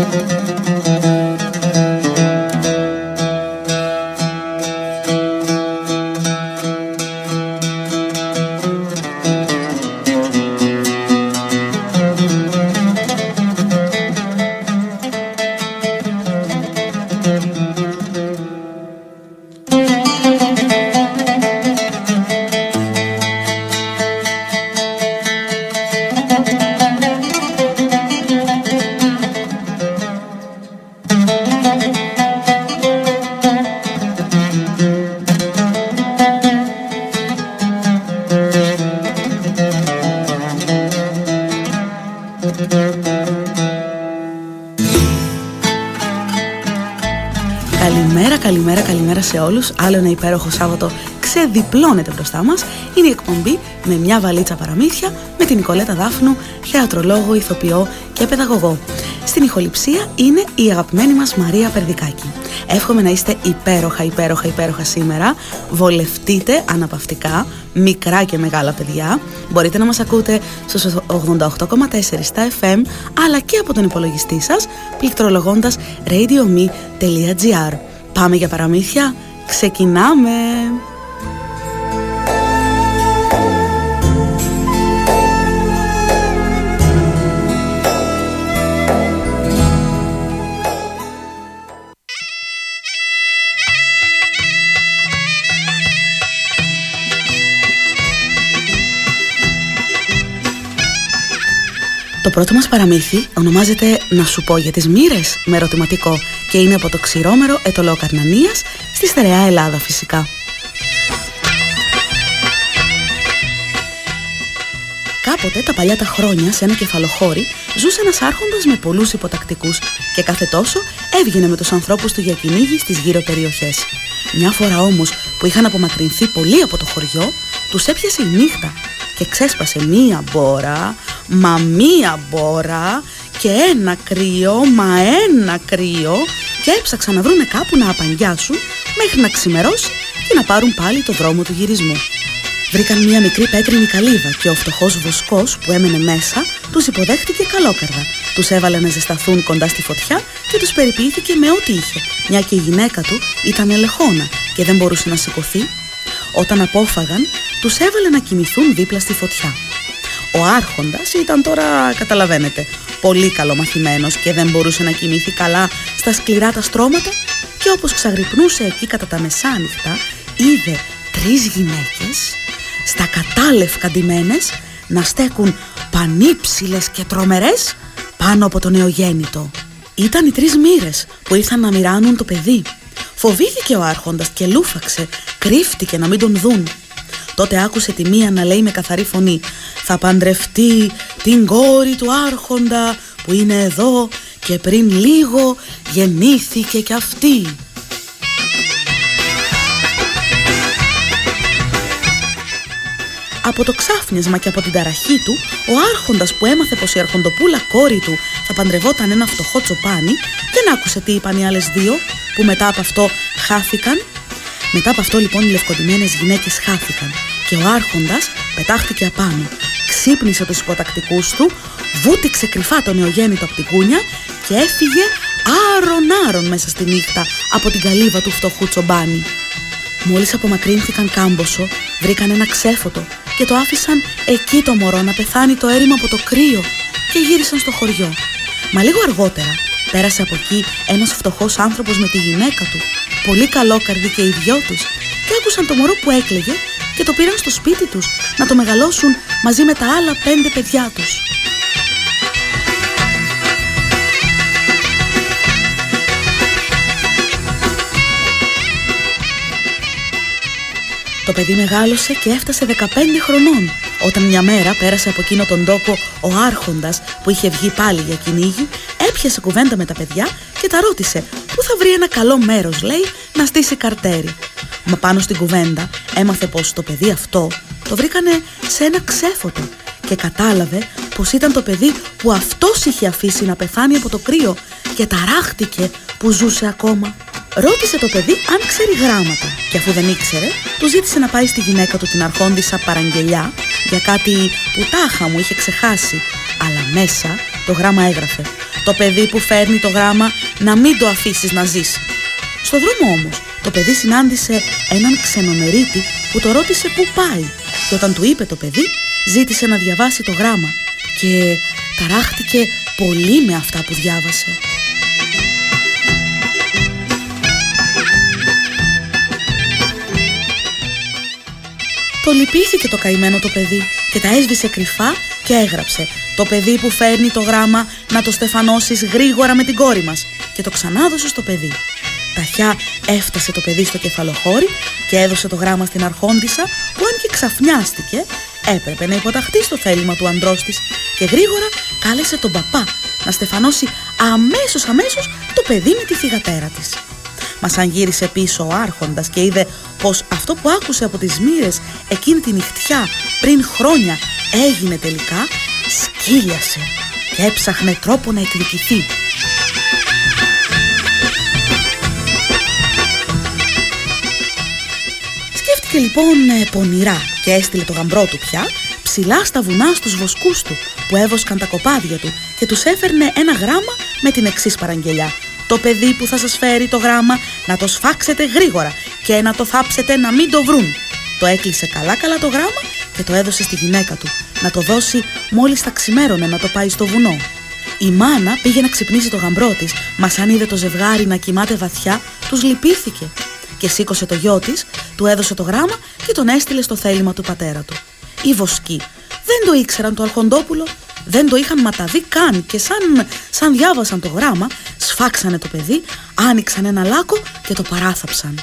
σε υπέροχο Σάββατο ξεδιπλώνεται μπροστά μας. Είναι η εκπομπή με μια βαλίτσα παραμύθια με την Νικολέτα Δάφνου, θεατρολόγο, ηθοποιό και παιδαγωγό. Στην ηχοληψία είναι η αγαπημένη μας Μαρία Περδικάκη. Εύχομαι να είστε υπέροχα, υπέροχα, υπέροχα σήμερα. Βολευτείτε αναπαυτικά, μικρά και μεγάλα παιδιά. Μπορείτε να μας ακούτε στους 88,4 στα FM, αλλά και από τον υπολογιστή σας, πληκτρολογώντας radiome.gr. Πάμε για παραμύθια. Ξεκινάμε! Το πρώτο μας παραμύθι ονομάζεται «Να σου πω για τις μοίρες» με ερωτηματικό και είναι από το ξηρόμερο ετωλό Καρνανίας στη στερεά Ελλάδα φυσικά. Κάποτε τα παλιά τα χρόνια σε ένα κεφαλοχώρι ζούσε ένας άρχοντας με πολλούς υποτακτικούς και κάθε τόσο έβγαινε με τους ανθρώπους του για κυνήγι στις γύρω περιοχές. Μια φορά όμως που είχαν απομακρυνθεί πολύ από το χωριό, τους έπιασε η νύχτα και ξέσπασε μία μπόρα, μα μία μπόρα και ένα κρύο, μα ένα κρύο και έψαξαν να βρούνε κάπου να απαγιάσουν μέχρι να ξημερώσει και να πάρουν πάλι το δρόμο του γυρισμού. Βρήκαν μια μικρή πέτρινη καλύβα και ο φτωχός βοσκός που έμενε μέσα τους υποδέχτηκε καλόκαρδα. Τους έβαλε να ζεσταθούν κοντά στη φωτιά και τους περιποιήθηκε με ό,τι είχε, μια και η γυναίκα του ήταν ελεχόνα και δεν μπορούσε να σηκωθεί. Όταν απόφαγαν, τους έβαλε να κοιμηθούν δίπλα στη φωτιά. Ο άρχοντας ήταν τώρα, καταλαβαίνετε, πολύ καλομαθημένος και δεν μπορούσε να κοιμηθεί καλά στα σκληρά τα στρώματα και όπως ξαγρυπνούσε εκεί κατά τα μεσάνυχτα είδε τρεις γυναίκες στα κατάλευκα ντυμένες να στέκουν πανύψηλες και τρομερές πάνω από το νεογέννητο. Ήταν οι τρεις μοίρες που ήρθαν να μοιράνουν το παιδί. Φοβήθηκε ο άρχοντας και λούφαξε, κρύφτηκε να μην τον δουν. Τότε άκουσε τη μία να λέει με καθαρή φωνή «Θα παντρευτεί την κόρη του άρχοντα που είναι εδώ και πριν λίγο γεννήθηκε κι αυτή». Από το ξάφνιασμα και από την ταραχή του, ο άρχοντας που έμαθε πως η αρχοντοπούλα κόρη του θα παντρευόταν ένα φτωχό τσοπάνι, δεν άκουσε τι είπαν οι άλλες δύο, που μετά από αυτό χάθηκαν. Μετά από αυτό λοιπόν οι λευκοντημένες γυναίκες χάθηκαν και ο άρχοντας πετάχτηκε απάνω. Ξύπνησε τους υποτακτικούς του, βούτυξε κρυφά τον νεογέννητο από την κούνια και έφυγε άρον-άρον μέσα στη νύχτα από την καλύβα του φτωχού τσομπάνι. Μόλις απομακρύνθηκαν κάμποσο, βρήκαν ένα ξέφωτο και το άφησαν εκεί το μωρό να πεθάνει το έρημα από το κρύο και γύρισαν στο χωριό. Μα λίγο αργότερα πέρασε από εκεί ένας φτωχός άνθρωπος με τη γυναίκα του, πολύ καλόκαρδη και οι δυο τους, και άκουσαν το μωρό που έκλαιγε και το πήραν στο σπίτι τους να το μεγαλώσουν μαζί με τα άλλα πέντε παιδιά τους. Το παιδί μεγάλωσε και έφτασε 15 χρονών όταν μια μέρα πέρασε από εκείνο τον τόπο ο άρχοντας που είχε βγει πάλι για κυνήγι έπιασε κουβέντα με τα παιδιά και τα ρώτησε πού θα βρει ένα καλό μέρος λέει να στήσει καρτέρι; Μα πάνω στην κουβέντα έμαθε πως το παιδί αυτό το βρήκανε σε ένα ξέφωτο και κατάλαβε πως ήταν το παιδί που αυτός είχε αφήσει να πεθάνει από το κρύο και ταράχτηκε που ζούσε ακόμα. Ρώτησε το παιδί αν ξέρει γράμματα. Και αφού δεν ήξερε, του ζήτησε να πάει στη γυναίκα του την αρχόντισα παραγγελιά για κάτι που τάχα μου είχε ξεχάσει, αλλά μέσα το γράμμα έγραφε. Το παιδί που φέρνει το γράμμα να μην το αφήσεις να ζήσει. Στο δρόμο όμως το παιδί συνάντησε έναν ξενομερίτη που το ρώτησε πού πάει. Και όταν του είπε το παιδί ζήτησε να διαβάσει το γράμμα. Και ταράχτηκε πολύ με αυτά που διάβασε. Το λυπήθηκε το καημένο το παιδί και τα έσβησε κρυφά και έγραψε «Το παιδί που φέρνει το γράμμα να το στεφανώσεις γρήγορα με την κόρη μας» και το ξανάδωσε στο παιδί. Ταχιά έφτασε το παιδί στο κεφαλοχώρι και έδωσε το γράμμα στην αρχόντισσα που αν και ξαφνιάστηκε έπρεπε να υποταχθεί στο θέλημα του αντρός της και γρήγορα κάλεσε τον παπά να στεφανώσει αμέσως αμέσως το παιδί με τη θυγατέρα της. Μας σαν γύρισε πίσω ο άρχοντας και είδε πως αυτό που άκουσε από τις μοίρες εκείνη τη νυχτιά πριν χρόνια έγινε τελικά, σκύλιασε και έψαχνε τρόπο να εκδικηθεί. Σκέφτηκε λοιπόν ε, πονηρά και έστειλε το γαμπρό του πια ψηλά στα βουνά στους βοσκούς του που έβοσκαν τα κοπάδια του και τους έφερνε ένα γράμμα με την εξής παραγγελιά το παιδί που θα σας φέρει το γράμμα να το σφάξετε γρήγορα και να το θάψετε να μην το βρουν. Το έκλεισε καλά καλά το γράμμα και το έδωσε στη γυναίκα του να το δώσει μόλις τα ξημέρωνε να το πάει στο βουνό. Η μάνα πήγε να ξυπνήσει το γαμπρό της, μας σαν είδε το ζευγάρι να κοιμάται βαθιά, τους λυπήθηκε. Και σήκωσε το γιο της, του έδωσε το γράμμα και τον έστειλε στο θέλημα του πατέρα του. Οι βοσκοί δεν το ήξεραν το Αρχοντόπουλο, δεν το είχαν ματαδεί καν και σαν, σαν διάβασαν το γράμμα, σφάξανε το παιδί, άνοιξαν ένα λάκκο και το παράθαψαν.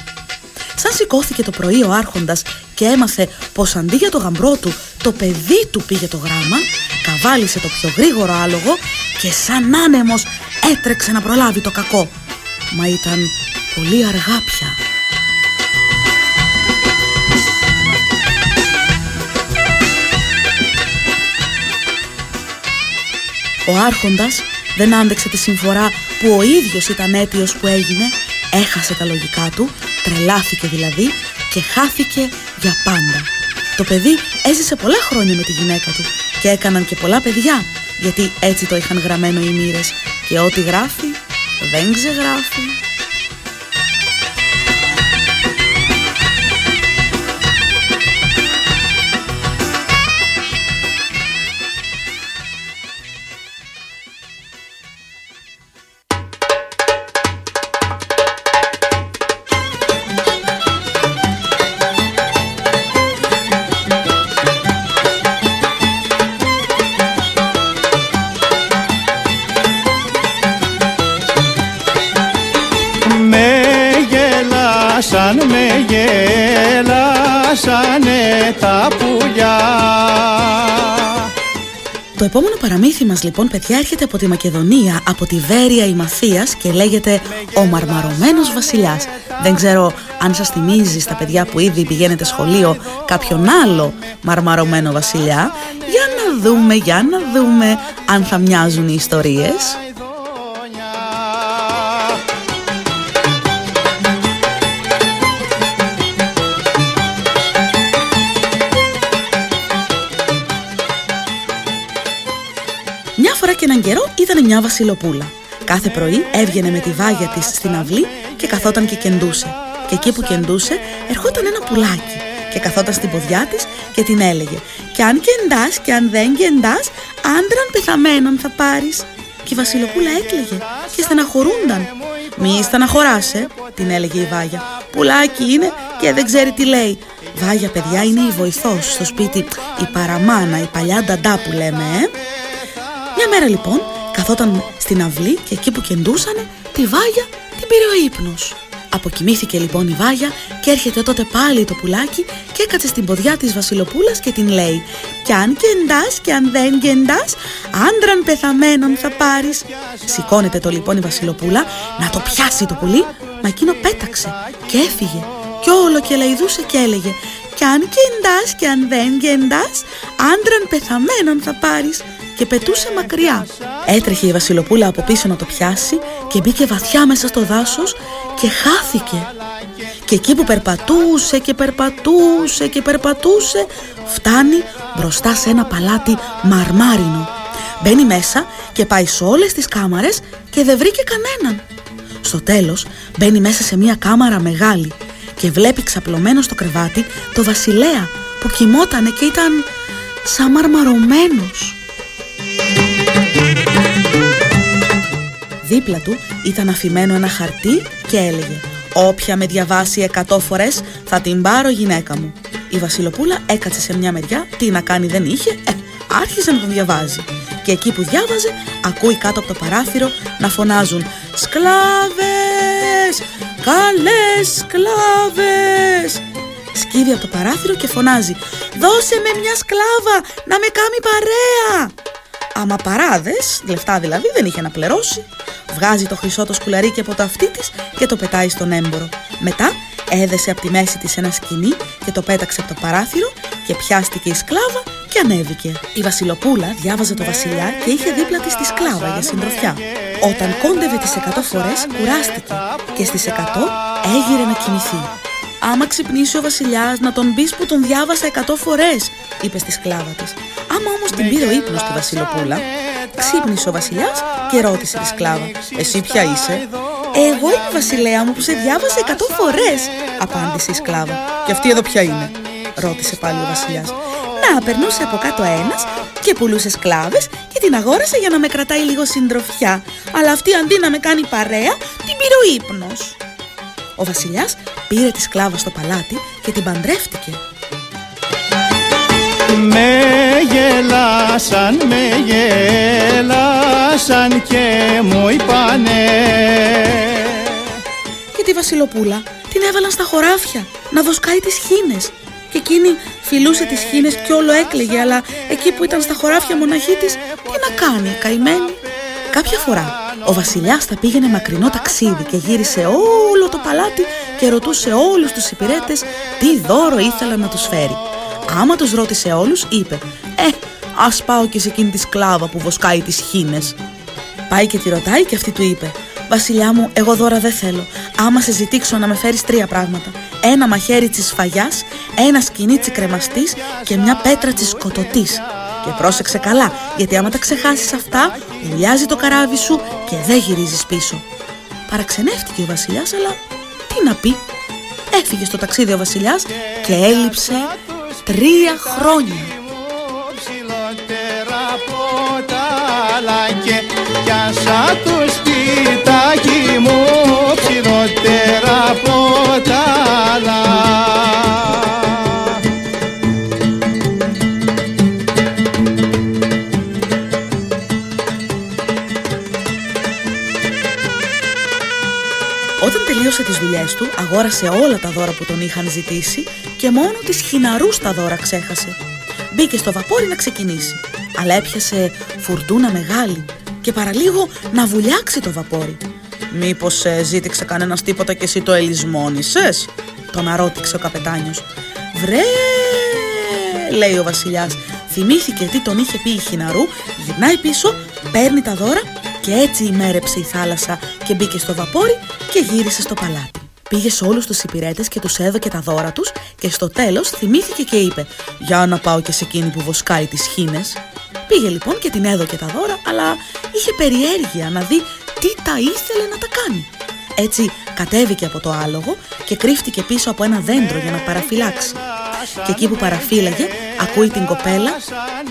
Σαν σηκώθηκε το πρωί ο άρχοντας και έμαθε πως αντί για το γαμπρό του το παιδί του πήγε το γράμμα, καβάλισε το πιο γρήγορο άλογο και σαν άνεμος έτρεξε να προλάβει το κακό. Μα ήταν πολύ αργά πια. Ο άρχοντας δεν άντεξε τη συμφορά που ο ίδιος ήταν αίτιος που έγινε, έχασε τα λογικά του, τρελάθηκε δηλαδή και χάθηκε για πάντα. Το παιδί έζησε πολλά χρόνια με τη γυναίκα του και έκαναν και πολλά παιδιά, γιατί έτσι το είχαν γραμμένο οι μοίρες και ό,τι γράφει δεν ξεγράφει. Επόμενο παραμύθι μας λοιπόν παιδιά έρχεται από τη Μακεδονία, από τη Βέρεια η Μαθίας και λέγεται «Ο Μαρμαρωμένος Βασιλιάς». Δεν ξέρω αν σας θυμίζει στα παιδιά που ήδη πηγαίνετε σχολείο κάποιον άλλο μαρμαρωμένο βασιλιά. Για να δούμε, για να δούμε αν θα μοιάζουν οι ιστορίες. Έναν καιρό ήταν μια βασιλοπούλα. Κάθε πρωί έβγαινε με τη βάγια της στην αυλή και καθόταν και κεντούσε. Και εκεί που κεντούσε ερχόταν ένα πουλάκι και καθόταν στην ποδιά της και την έλεγε «Κι αν κεντάς και αν δεν κεντάς, άντραν πεθαμένον θα πάρεις». Και η βασιλοπούλα έκλαιγε και στεναχωρούνταν. «Μη στεναχωράσαι», την έλεγε η Βάγια. «Πουλάκι είναι και δεν ξέρει τι λέει». Βάγια παιδιά είναι η βοηθός στο σπίτι, η παραμάνα, η παλιά νταντά που λέμε, ε. Μια μέρα λοιπόν καθόταν στην αυλή και εκεί που κεντούσανε τη Βάγια την πήρε ο ύπνος. Αποκοιμήθηκε λοιπόν η Βάγια και έρχεται τότε πάλι το πουλάκι και έκατσε στην ποδιά της βασιλοπούλας και την λέει «Κι αν κεντάς και αν δεν κεντάς, άντραν πεθαμένον θα πάρεις». Σηκώνεται το λοιπόν η βασιλοπούλα να το πιάσει το πουλί, μα εκείνο πέταξε και έφυγε και όλο και λαϊδούσε και έλεγε «Κι αν κεντάς και αν δεν κεντάς, άντραν πεθαμένον θα πάρεις» και πετούσε μακριά. Έτρεχε η Βασιλοπούλα από πίσω να το πιάσει και μπήκε βαθιά μέσα στο δάσος και χάθηκε. Και εκεί που περπατούσε και περπατούσε και περπατούσε φτάνει μπροστά σε ένα παλάτι μαρμάρινο. Μπαίνει μέσα και πάει σε όλες τις κάμαρες και δεν βρήκε κανέναν. Στο τέλος μπαίνει μέσα σε μια κάμαρα μεγάλη και βλέπει ξαπλωμένο στο κρεβάτι το βασιλέα που κοιμότανε και ήταν σαν μαρμαρωμένος. Δίπλα του ήταν αφημένο ένα χαρτί και έλεγε «Όποια με διαβάσει εκατό φορές θα την πάρω γυναίκα μου». Η Βασιλοπούλα έκατσε σε μια μεριά, τι να κάνει δεν είχε, ε, άρχισε να τον διαβάζει. Και εκεί που διάβαζε, ακούει κάτω από το παράθυρο να φωνάζουν «Σκλάβες! Καλές σκλάβες!» Σκύβει από το παράθυρο και φωνάζει «Δώσε με μια σκλάβα να με κάνει παρέα!» Άμα παράδες, λεφτά δηλαδή δεν είχε να πληρώσει. Βγάζει το χρυσό το σκουλαρίκι από το αυτί της και το πετάει στον έμπορο. Μετά έδεσε από τη μέση της ένα σκηνή και το πέταξε από το παράθυρο και πιάστηκε η σκλάβα και ανέβηκε. Η Βασιλοπούλα διάβαζε το βασιλιά και είχε δίπλα της τη σκλάβα για συντροφιά. Όταν κόντευε τις 100 φορές κουράστηκε και στις 100 έγειρε να κοιμηθεί. Άμα ξυπνήσει ο βασιλιάς, να τον πει που τον διάβασα 100 φορές, είπε στη σκλάβα της. Άμα όμως την πήρε ο ύπνος στη Βασιλοπούλα, ξύπνησε ο βασιλιάς και ρώτησε τη σκλάβα: Εσύ ποια είσαι, Εγώ είμαι η βασιλέα μου που σε διάβασα 100 φορές, απάντησε η σκλάβα. Και αυτή εδώ ποια είναι, ρώτησε πάλι ο βασιλιάς. Να, περνούσε από κάτω ένας και πουλούσε σκλάβες και την αγόρασε για να με κρατάει λίγο συντροφιά. Αλλά αυτή αντί να με κάνει παρέα, την πήρε ο ύπνος. Ο βασιλιάς πήρε τη σκλάβα στο παλάτι και την παντρεύτηκε. Με γελάσαν, με γελάσαν και μου είπανε. Και τη βασιλοπούλα την έβαλαν στα χωράφια να βοσκάει τις χήνες. Και εκείνη φιλούσε τις χήνες και όλο έκλαιγε αλλά εκεί που ήταν στα χωράφια μοναχή της τι να κάνει καημένη. Κάποια φορά ο βασιλιάς θα πήγαινε μακρινό ταξίδι και γύρισε όλο το παλάτι και ρωτούσε όλους τους υπηρέτες τι δώρο ήθελα να τους φέρει. Άμα τους ρώτησε όλους είπε «Ε, ας πάω και σε εκείνη τη σκλάβα που βοσκάει τις χήνες». Πάει και τη ρωτάει και αυτή του είπε «Βασιλιά μου, εγώ δώρα δεν θέλω. Άμα σε ζητήξω να με φέρεις τρία πράγματα. Ένα μαχαίρι της σφαγιάς, ένα σκηνίτσι κρεμαστής και μια πέτρα της σκοτωτής. Και πρόσεξε καλά, γιατί άμα τα ξεχάσεις αυτά, βουλιάζει το καράβι σου και δεν γυρίζεις πίσω. Παραξενεύτηκε ο βασιλιάς, αλλά τι να πει. Έφυγε στο ταξίδι ο βασιλιάς και έλειψε τρία χρόνια. μου από τα τελείωσε τις δουλειές του, αγόρασε όλα τα δώρα που τον είχαν ζητήσει και μόνο τις χιναρούς τα δώρα ξέχασε. Μπήκε στο βαπόρι να ξεκινήσει, αλλά έπιασε φουρτούνα μεγάλη και παραλίγο να βουλιάξει το βαπόρι. «Μήπως ε, ζήτηξε κανένας τίποτα και εσύ το ελισμόνησες» τον αρώτηξε ο καπετάνιος. «Βρε» λέει ο βασιλιάς. Θυμήθηκε τι τον είχε πει η Χιναρού, γυρνάει πίσω, παίρνει τα δώρα και έτσι ημέρεψε η θάλασσα και μπήκε στο βαπόρι και γύρισε στο παλάτι. Πήγε σε όλους τους υπηρέτες και τους έδωκε τα δώρα τους και στο τέλος θυμήθηκε και είπε «Για να πάω και σε εκείνη που βοσκάει τις χήνες». Πήγε λοιπόν και την έδωκε τα δώρα, αλλά είχε περιέργεια να δει τι τα ήθελε να τα κάνει. Έτσι κατέβηκε από το άλογο και κρύφτηκε πίσω από ένα δέντρο για να παραφυλάξει. Και εκεί που παραφύλαγε ακούει την κοπέλα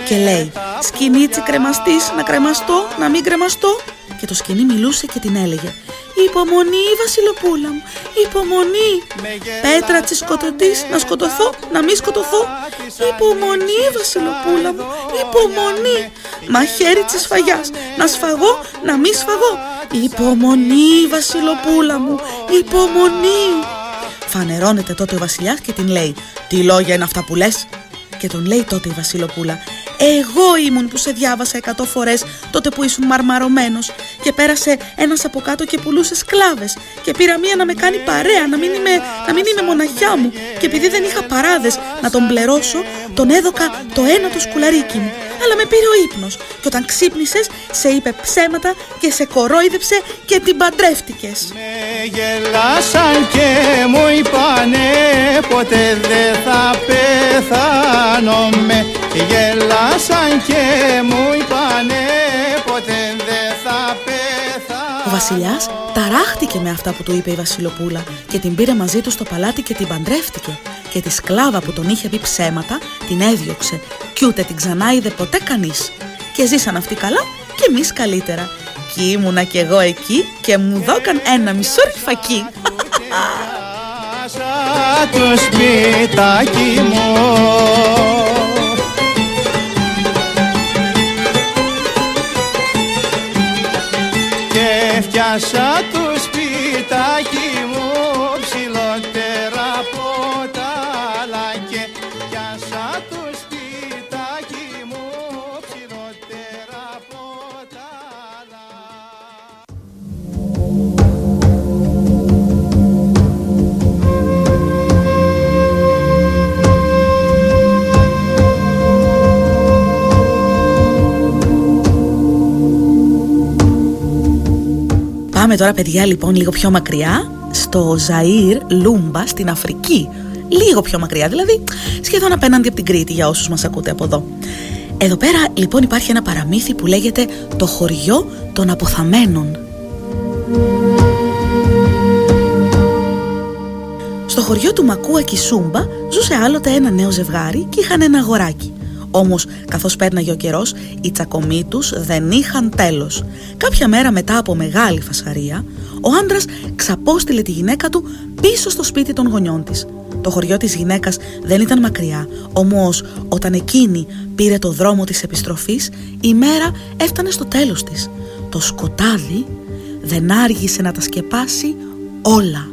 και λέει «Σκηνίτσι κρεμαστής, να κρεμαστώ, να μην κρεμαστώ» και το σκηνή μιλούσε και την έλεγε Υπομονή, Βασιλοπούλα μου, υπομονή. Πέτρα της σκοτωτής, να σκοτωθώ, να μην σκοτωθώ. Υπομονή, Βασιλοπούλα μου, υπομονή. Μαχαίρι της σφαγιάς, να σφαγώ, να μην σφαγώ. Υπομονή, Βασιλοπούλα μου, υπομονή. Φανερώνεται τότε ο βασιλιάς και την λέει «Τι λόγια είναι αυτά που λες» και τον λέει τότε η Βασιλοπούλα εγώ ήμουν που σε διάβασα εκατό φορές τότε που ήσουν μαρμαρωμένος και πέρασε ένας από κάτω και πουλούσε σκλάβες και πήρα μία να με κάνει παρέα, να μην είμαι, να μην είμαι μοναχιά μου και επειδή δεν είχα παράδες να τον πληρώσω τον έδωκα το ένα το σκουλαρίκι μου αλλά με πήρε ο ύπνος. Και όταν ξύπνησες σε είπε ψέματα και σε κορόιδεψε και την παντρεύτηκες. Με γελάσαν και μου είπανε ποτέ δεν θα πεθάνω με Γέλασαν και μου είπανε ποτέ δεν θα πέθω Ο βασιλιάς ταράχτηκε με αυτά που του είπε η Βασιλοπούλα και την πήρε μαζί του στο παλάτι και την παντρεύτηκε. Και τη σκλάβα που τον είχε πει ψέματα την έδιωξε κι ούτε την ξανά είδε ποτέ κανείς. Και ζήσαν αυτοί καλά και εμείς καλύτερα. Και ήμουνα κι εγώ εκεί και μου δώκαν ένα μισό ρηφακί το σπιτάκι μου και φτιάσα το σπιτάκι Πάμε τώρα παιδιά λοιπόν λίγο πιο μακριά στο Ζαΐρ Λούμπα στην Αφρική. Λίγο πιο μακριά δηλαδή, σχεδόν απέναντι από την Κρήτη για όσους μας ακούτε από εδώ. Εδώ πέρα λοιπόν υπάρχει ένα παραμύθι που λέγεται το χωριό των αποθαμένων. Στο χωριό του Μακούα Κισούμπα ζούσε άλλοτε ένα νέο ζευγάρι και είχαν ένα αγοράκι. Όμως, καθώς πέρναγε ο καιρός, οι τσακωμοί τους δεν είχαν τέλος. Κάποια μέρα μετά από μεγάλη φασαρία, ο άντρας ξαπόστειλε τη γυναίκα του πίσω στο σπίτι των γονιών της. Το χωριό της γυναίκας δεν ήταν μακριά, όμως όταν εκείνη πήρε το δρόμο της επιστροφής, η μέρα έφτανε στο τέλος της. Το σκοτάδι δεν άργησε να τα σκεπάσει όλα.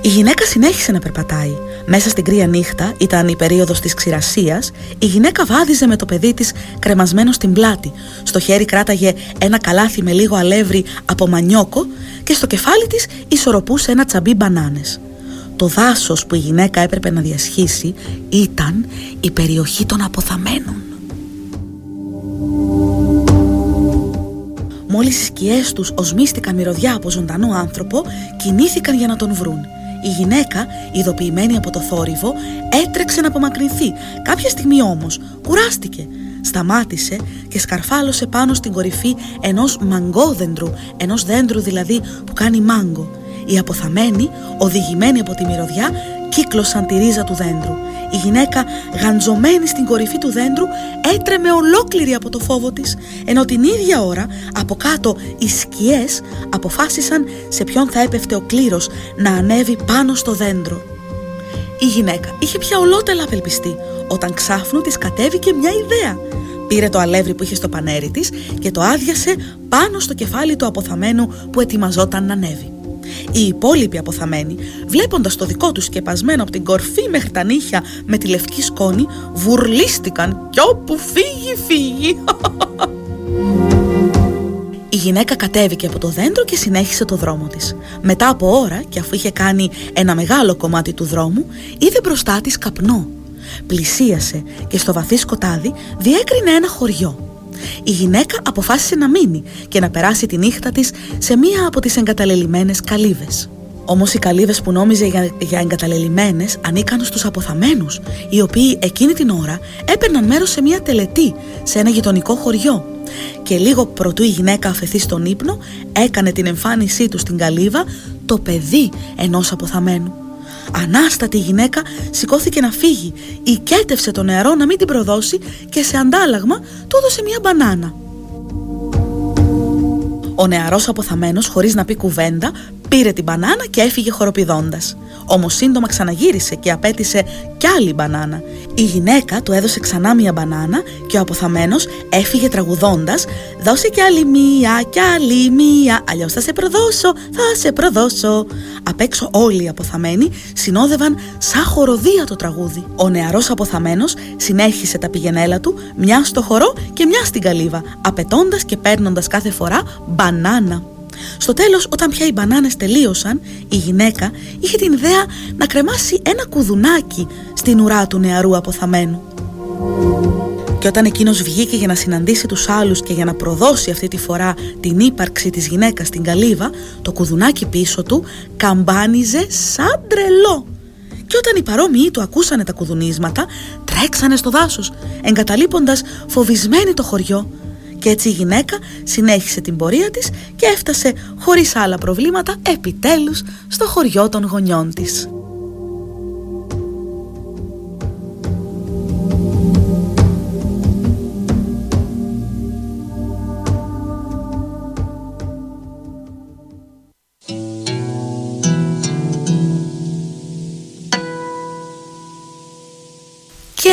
Η γυναίκα συνέχισε να περπατάει. Μέσα στην κρύα νύχτα, ήταν η περίοδος της ξηρασίας, η γυναίκα βάδιζε με το παιδί της κρεμασμένο στην πλάτη. Στο χέρι κράταγε ένα καλάθι με λίγο αλεύρι από μανιόκο και στο κεφάλι της ισορροπούσε ένα τσαμπί μπανάνες. Το δάσος που η γυναίκα έπρεπε να διασχίσει ήταν η περιοχή των αποθαμένων. Μόλις οι σκιές τους οσμίστηκαν μυρωδιά από ζωντανό άνθρωπο, κινήθηκαν για να τον βρουν. Η γυναίκα, ειδοποιημένη από το θόρυβο, έτρεξε να απομακρυνθεί. Κάποια στιγμή όμως κουράστηκε. Σταμάτησε και σκαρφάλωσε πάνω στην κορυφή ενός μαγκόδεντρου, ενός δέντρου δηλαδή που κάνει μάγκο. Οι αποθαμένοι, οδηγημένοι από τη μυρωδιά, κύκλωσαν τη ρίζα του δέντρου. Η γυναίκα, γαντζωμένη στην κορυφή του δέντρου, έτρεμε ολόκληρη από το φόβο της, ενώ την ίδια ώρα, από κάτω, οι σκιές αποφάσισαν σε ποιον θα έπεφτε ο κλήρος να ανέβει πάνω στο δέντρο. Η γυναίκα είχε πια ολότελα απελπιστεί, όταν ξάφνου της κατέβηκε μια ιδέα. Πήρε το αλεύρι που είχε στο πανέρι της και το άδειασε πάνω στο κεφάλι του αποθαμένου που ετοιμαζόταν να ανέβει. Οι υπόλοιποι αποθαμένοι, βλέποντας το δικό τους σκεπασμένο από την κορφή μέχρι τα νύχια με τη λευκή σκόνη, βουρλίστηκαν κι όπου φύγει, φύγει. Η γυναίκα κατέβηκε από το δέντρο και συνέχισε το δρόμο της. Μετά από ώρα και αφού είχε κάνει ένα μεγάλο κομμάτι του δρόμου, είδε μπροστά της καπνό. Πλησίασε και στο βαθύ σκοτάδι διέκρινε ένα χωριό. Η γυναίκα αποφάσισε να μείνει και να περάσει τη νύχτα της σε μία από τις εγκαταλελειμμένες καλύβες. Όμως οι καλύβες που νόμιζε για, για εγκαταλελειμμένες ανήκαν στους αποθαμένους, οι οποίοι εκείνη την ώρα έπαιρναν μέρος σε μία τελετή σε ένα γειτονικό χωριό. Και λίγο προτού η γυναίκα αφαιθεί στον ύπνο, έκανε την εμφάνισή του στην καλύβα το παιδί ενός αποθαμένου. Ανάστατη η γυναίκα σηκώθηκε να φύγει, οικέτευσε το νεαρό να μην την προδώσει και σε αντάλλαγμα του έδωσε μια μπανάνα. Ο νεαρός αποθαμένος, χωρίς να πει κουβέντα, πήρε την μπανάνα και έφυγε χοροπηδώντας. Όμως σύντομα ξαναγύρισε και απέτησε κι άλλη μπανάνα. Η γυναίκα του έδωσε ξανά μια μπανάνα και ο αποθαμένος έφυγε τραγουδώντας «Δώσε κι άλλη μία, κι άλλη μία, αλλιώς θα σε προδώσω, θα σε προδώσω». Απ' έξω όλοι οι αποθαμένοι συνόδευαν σαν χοροδία το τραγούδι. Ο νεαρός αποθαμένος συνέχισε τα πηγενέλα του, μια στο χορό και μια στην καλύβα, απαιτώντας και παίρνοντας κάθε φορά μπανάνα. Στο τέλος, όταν πια οι μπανάνες τελείωσαν, η γυναίκα είχε την ιδέα να κρεμάσει ένα κουδουνάκι στην ουρά του νεαρού αποθαμένου. Και όταν εκείνος βγήκε για να συναντήσει τους άλλους και για να προδώσει αυτή τη φορά την ύπαρξη της γυναίκας στην καλύβα, το κουδουνάκι πίσω του καμπάνιζε σαν τρελό. Και όταν οι παρόμοιοι του ακούσανε τα κουδουνίσματα, τρέξανε στο δάσος, εγκαταλείποντας φοβισμένη το χωριό. Και έτσι η γυναίκα συνέχισε την πορεία της και έφτασε χωρίς άλλα προβλήματα επιτέλους στο χωριό των γονιών της.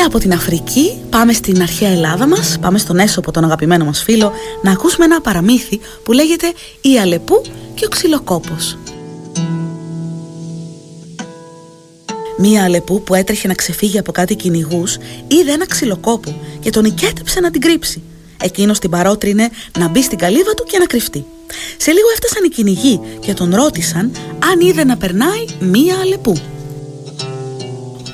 Από την Αφρική πάμε στην αρχαία Ελλάδα μας, πάμε στον Έσωπο τον αγαπημένο μας φίλο, να ακούσουμε ένα παραμύθι που λέγεται «Η Αλεπού και ο Ξυλοκόπος». Μία Αλεπού που έτρεχε να ξεφύγει από κάτι κυνηγούς είδε ένα ξυλοκόπο και τον οικέτεψε να την κρύψει. Εκείνος την παρότρινε να μπει στην καλύβα του και να κρυφτεί. Σε λίγο έφτασαν οι κυνηγοί και τον ρώτησαν αν είδε να περνάει μία Αλεπού.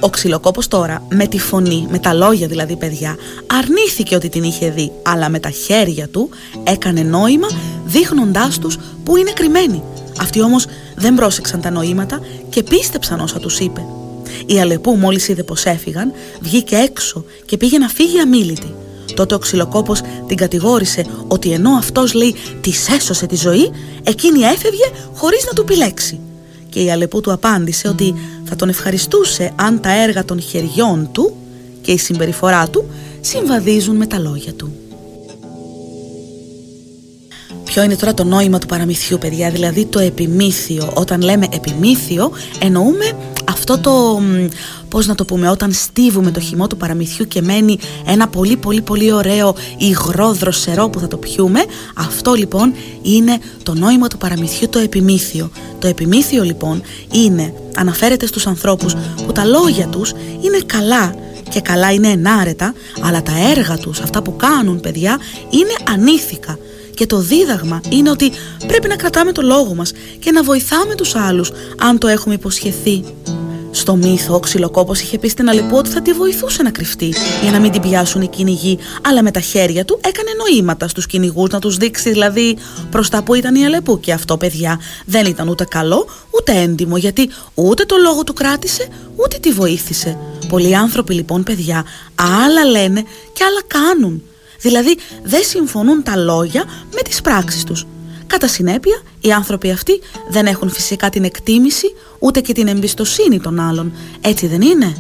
Ο ξυλοκόπος τώρα με τη φωνή, με τα λόγια δηλαδή παιδιά, αρνήθηκε ότι την είχε δει, αλλά με τα χέρια του έκανε νόημα δείχνοντάς τους που είναι κρυμμένοι. Αυτοί όμως δεν πρόσεξαν τα νοήματα και πίστεψαν όσα τους είπε. Η Αλεπού μόλις είδε πως έφυγαν, βγήκε έξω και πήγε να φύγει αμήλυτη. Τότε ο ξυλοκόπος την κατηγόρησε ότι ενώ αυτός λέει της έσωσε τη ζωή, εκείνη έφευγε χωρίς να του επιλέξει και η Αλεπού του απάντησε ότι θα τον ευχαριστούσε αν τα έργα των χεριών του και η συμπεριφορά του συμβαδίζουν με τα λόγια του. Ποιο είναι τώρα το νόημα του παραμυθιού παιδιά, δηλαδή το επιμήθειο. Όταν λέμε επιμήθειο εννοούμε αυτό το, πώς να το πούμε, όταν στίβουμε το χυμό του παραμυθιού και μένει ένα πολύ πολύ πολύ ωραίο υγρό δροσερό που θα το πιούμε, αυτό λοιπόν είναι το νόημα του παραμυθιού το επιμήθειο. Το επιμήθειο λοιπόν είναι, αναφέρεται στους ανθρώπους που τα λόγια τους είναι καλά και καλά είναι ενάρετα, αλλά τα έργα τους, αυτά που κάνουν παιδιά, είναι ανήθικα. Και το δίδαγμα είναι ότι πρέπει να κρατάμε το λόγο μας και να βοηθάμε τους άλλους αν το έχουμε υποσχεθεί. Στο μύθο, ο ξυλοκόπος είχε πει στην Αλεπού ότι θα τη βοηθούσε να κρυφτεί για να μην την πιάσουν οι κυνηγοί, αλλά με τα χέρια του έκανε νοήματα στους κυνηγούς να τους δείξει δηλαδή προς τα που ήταν η Αλεπού. Και αυτό, παιδιά, δεν ήταν ούτε καλό ούτε έντιμο, γιατί ούτε το λόγο του κράτησε, ούτε τη βοήθησε. Πολλοί άνθρωποι λοιπόν, παιδιά, άλλα λένε και άλλα κάνουν. Δηλαδή δεν συμφωνούν τα λόγια με τις πράξεις τους. Κατά συνέπεια, οι άνθρωποι αυτοί δεν έχουν φυσικά την εκτίμηση ούτε και την εμπιστοσύνη των άλλων. Έτσι δεν είναι;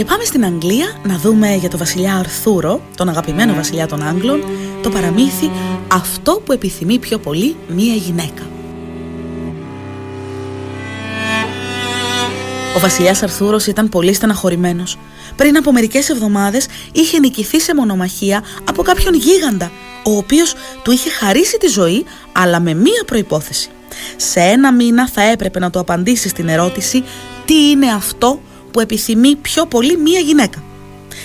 Και πάμε στην Αγγλία να δούμε για το βασιλιά Αρθούρο, τον αγαπημένο βασιλιά των Άγγλων, το παραμύθι «Αυτό που επιθυμεί πιο πολύ μία γυναίκα». Ο βασιλιάς Αρθούρος ήταν πολύ στεναχωρημένος. Πριν από μερικές εβδομάδες είχε νικηθεί σε μονομαχία από κάποιον γίγαντα, ο οποίος του είχε χαρίσει τη ζωή, αλλά με μία προϋπόθεση. Σε ένα μήνα θα έπρεπε να του απαντήσει στην ερώτηση «Τι είναι αυτό που επιθυμεί πιο πολύ μία γυναίκα.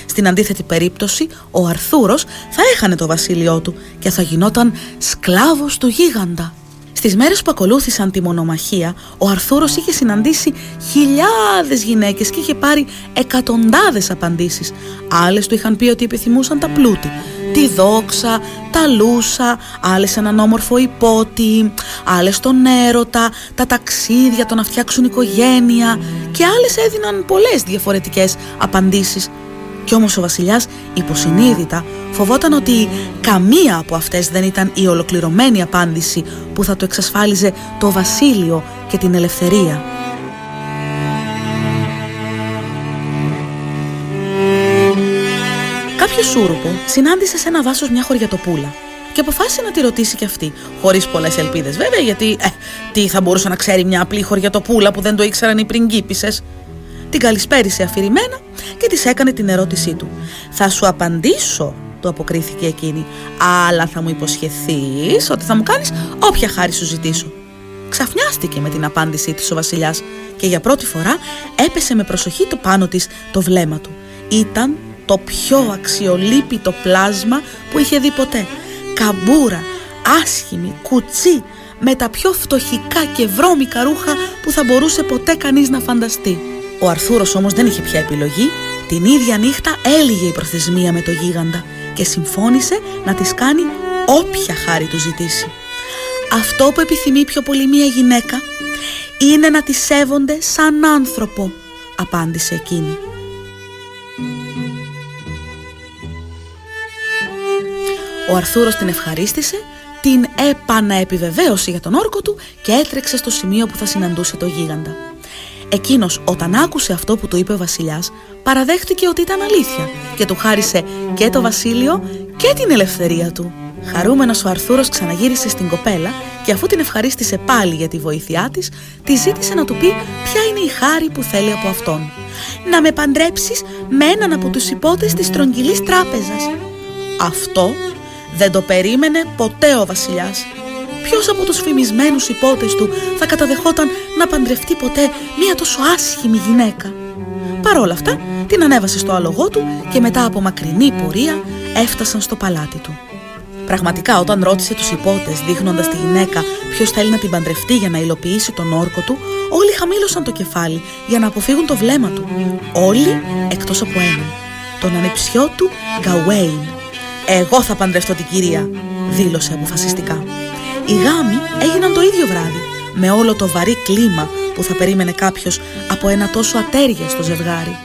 Στην αντίθετη περίπτωση, ο Αρθούρος θα έχανε το βασίλειό του και θα γινόταν σκλάβος του γίγαντα. Στις μέρες που ακολούθησαν τη μονομαχία, ο Αρθούρος είχε συναντήσει χιλιάδες γυναίκες και είχε πάρει εκατοντάδες απαντήσεις. Άλλες του είχαν πει ότι επιθυμούσαν τα πλούτη, τη δόξα, τα λούσα, άλλες έναν όμορφο υπότι, άλλες τον έρωτα, τα ταξίδια, το να φτιάξουν οικογένεια και άλλες έδιναν πολλές διαφορετικές απαντήσεις. Κι όμως ο βασιλιάς υποσυνείδητα φοβόταν ότι καμία από αυτές δεν ήταν η ολοκληρωμένη απάντηση που θα το εξασφάλιζε το βασίλειο και την ελευθερία. Κάποιο σούρουπο συνάντησε σε ένα δάσο μια χωριατοπούλα και αποφάσισε να τη ρωτήσει κι αυτή. Χωρίς πολλές ελπίδες, βέβαια, γιατί ε, τι θα μπορούσε να ξέρει μια απλή χωριατοπούλα που δεν το ήξεραν οι πριγκίπισες. Την καλησπέρισε αφηρημένα και της έκανε την ερώτησή του. Θα σου απαντήσω, του αποκρίθηκε εκείνη, αλλά θα μου υποσχεθείς ότι θα μου κάνεις όποια χάρη σου ζητήσω. Ξαφνιάστηκε με την απάντησή της ο βασιλιάς και για πρώτη φορά έπεσε με προσοχή το πάνω της το βλέμμα του. Ήταν το πιο αξιολύπητο πλάσμα που είχε δει ποτέ. Καμπούρα, άσχημη, κουτσί, με τα πιο φτωχικά και βρώμικα ρούχα που θα μπορούσε ποτέ κανείς να φανταστεί. Ο Αρθούρος όμως δεν είχε πια επιλογή. Την ίδια νύχτα έλυγε η προθεσμία με το γίγαντα και συμφώνησε να της κάνει όποια χάρη του ζητήσει. Αυτό που επιθυμεί πιο πολύ μία γυναίκα είναι να τη σέβονται σαν άνθρωπο, απάντησε εκείνη. Ο Αρθούρος την ευχαρίστησε, την επαναεπιβεβαίωσε για τον όρκο του και έτρεξε στο σημείο που θα συναντούσε το γίγαντα. Εκείνος όταν άκουσε αυτό που του είπε ο βασιλιάς παραδέχτηκε ότι ήταν αλήθεια και του χάρισε και το βασίλειο και την ελευθερία του. Χαρούμενος ο Αρθούρος ξαναγύρισε στην κοπέλα και αφού την ευχαρίστησε πάλι για τη βοήθειά της, τη ζήτησε να του πει ποια είναι η χάρη που θέλει από αυτόν. «Να με παντρέψεις με έναν από τους υπότες της τρογγυλής τράπεζας». Αυτό δεν το περίμενε ποτέ ο βασιλιάς. Ποιος από τους φημισμένους υπότες του θα καταδεχόταν να παντρευτεί ποτέ μία τόσο άσχημη γυναίκα; Παρ' όλα αυτά την ανέβασε στο άλογό του και μετά από μακρινή πορεία έφτασαν στο παλάτι του. Πραγματικά, όταν ρώτησε τους υπότες, δείχνοντας τη γυναίκα ποιος θέλει να την παντρευτεί για να υλοποιήσει τον όρκο του, όλοι χαμήλωσαν το κεφάλι για να αποφύγουν το βλέμμα του. Όλοι εκτός από έναν. Τον ανεψιό του Γκαουέιν. Εγώ θα παντρευτώ την κυρία, δήλωσε αποφασιστικά. Οι γάμοι έγιναν το ίδιο βράδυ, με όλο το βαρύ κλίμα που θα περίμενε κάποιος από ένα τόσο ατέριαστο ζευγάρι.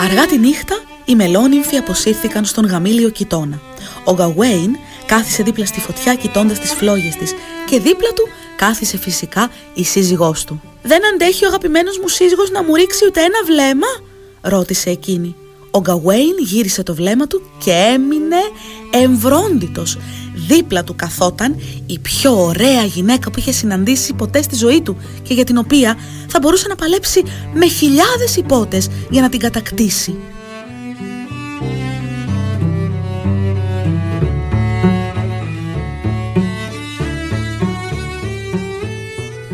Αργά τη νύχτα, οι μελόνυμφοι αποσύρθηκαν στον γαμήλιο κοιτώνα. Ο Γκαουέιν κάθισε δίπλα στη φωτιά κοιτώντας τις φλόγες της και δίπλα του κάθισε φυσικά η σύζυγός του. «Δεν αντέχει ο αγαπημένος μου σύζυγος να μου ρίξει ούτε ένα βλέμμα» ρώτησε εκείνη. Ο Γκαουέιν γύρισε το βλέμμα του και έμεινε εμβρόντιτος. Δίπλα του καθόταν η πιο ωραία γυναίκα που είχε συναντήσει ποτέ στη ζωή του και για την οποία θα μπορούσε να παλέψει με χιλιάδες υπότες για να την κατακτήσει.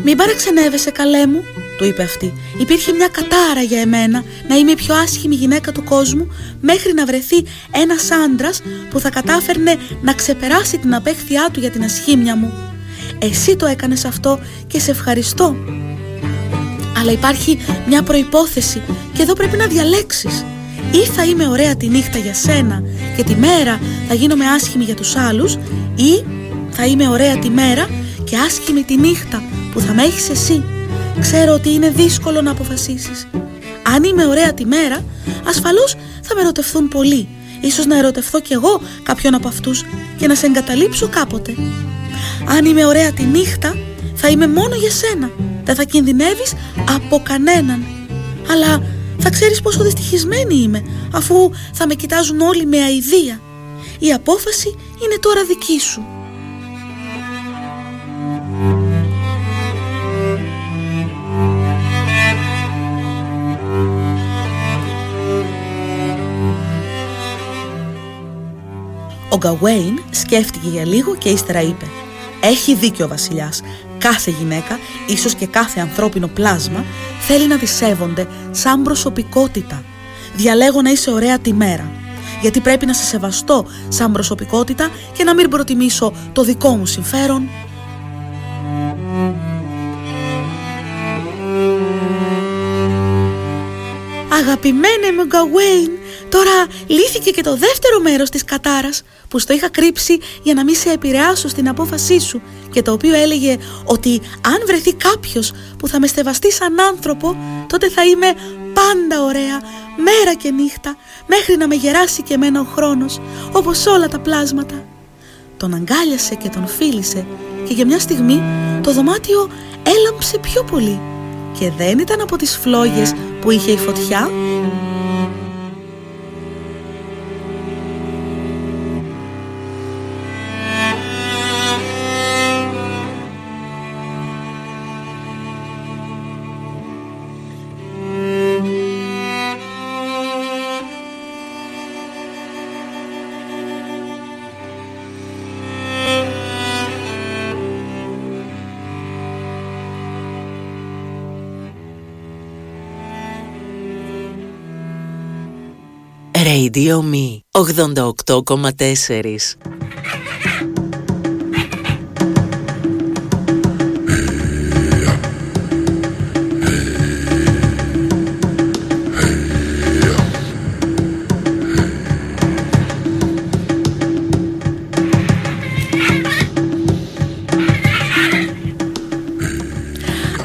«Μην παραξενεύεσαι καλέ μου», του είπε αυτή. Υπήρχε μια κατάρα για εμένα να είμαι η πιο άσχημη γυναίκα του κόσμου μέχρι να βρεθεί ένας άντρας που θα κατάφερνε να ξεπεράσει την απέχθειά του για την ασχήμια μου. Εσύ το έκανες αυτό και σε ευχαριστώ. Αλλά υπάρχει μια προϋπόθεση και εδώ πρέπει να διαλέξεις. Ή θα είμαι ωραία τη νύχτα για σένα και τη μέρα θα γίνομαι άσχημη για τους άλλους ή θα είμαι ωραία τη μέρα και άσχημη τη νύχτα που θα με έχεις εσύ. Ξέρω ότι είναι δύσκολο να αποφασίσεις. Αν είμαι ωραία τη μέρα, ασφαλώς θα με ερωτευθούν πολλοί. Ίσως να ερωτευθώ κι εγώ κάποιον από αυτούς και να σε εγκαταλείψω κάποτε. Αν είμαι ωραία τη νύχτα, θα είμαι μόνο για σένα. Δεν θα κινδυνεύεις από κανέναν. Αλλά θα ξέρεις πόσο δυστυχισμένη είμαι, αφού θα με κοιτάζουν όλοι με αηδία. Η απόφαση είναι τώρα δική σου. Ο Γκαουέιν σκέφτηκε για λίγο και ύστερα είπε «Έχει δίκιο ο βασιλιάς. Κάθε γυναίκα, ίσως και κάθε ανθρώπινο πλάσμα, θέλει να τη σέβονται σαν προσωπικότητα. Διαλέγω να είσαι ωραία τη μέρα. Γιατί πρέπει να σε σεβαστώ σαν προσωπικότητα και να μην προτιμήσω το δικό μου συμφέρον Αγαπημένε μου Γκαουέιν, τώρα λύθηκε και το δεύτερο μέρος της κατάρας που στο είχα κρύψει για να μην σε επηρεάσω στην απόφασή σου και το οποίο έλεγε ότι αν βρεθεί κάποιος που θα με στεβαστεί σαν άνθρωπο τότε θα είμαι πάντα ωραία μέρα και νύχτα μέχρι να με γεράσει και εμένα ο χρόνος όπως όλα τα πλάσματα. Τον αγκάλιασε και τον φίλησε και για μια στιγμή το δωμάτιο έλαμψε πιο πολύ και δεν ήταν από τις φλόγες που είχε η φωτιά Radio Me 88,4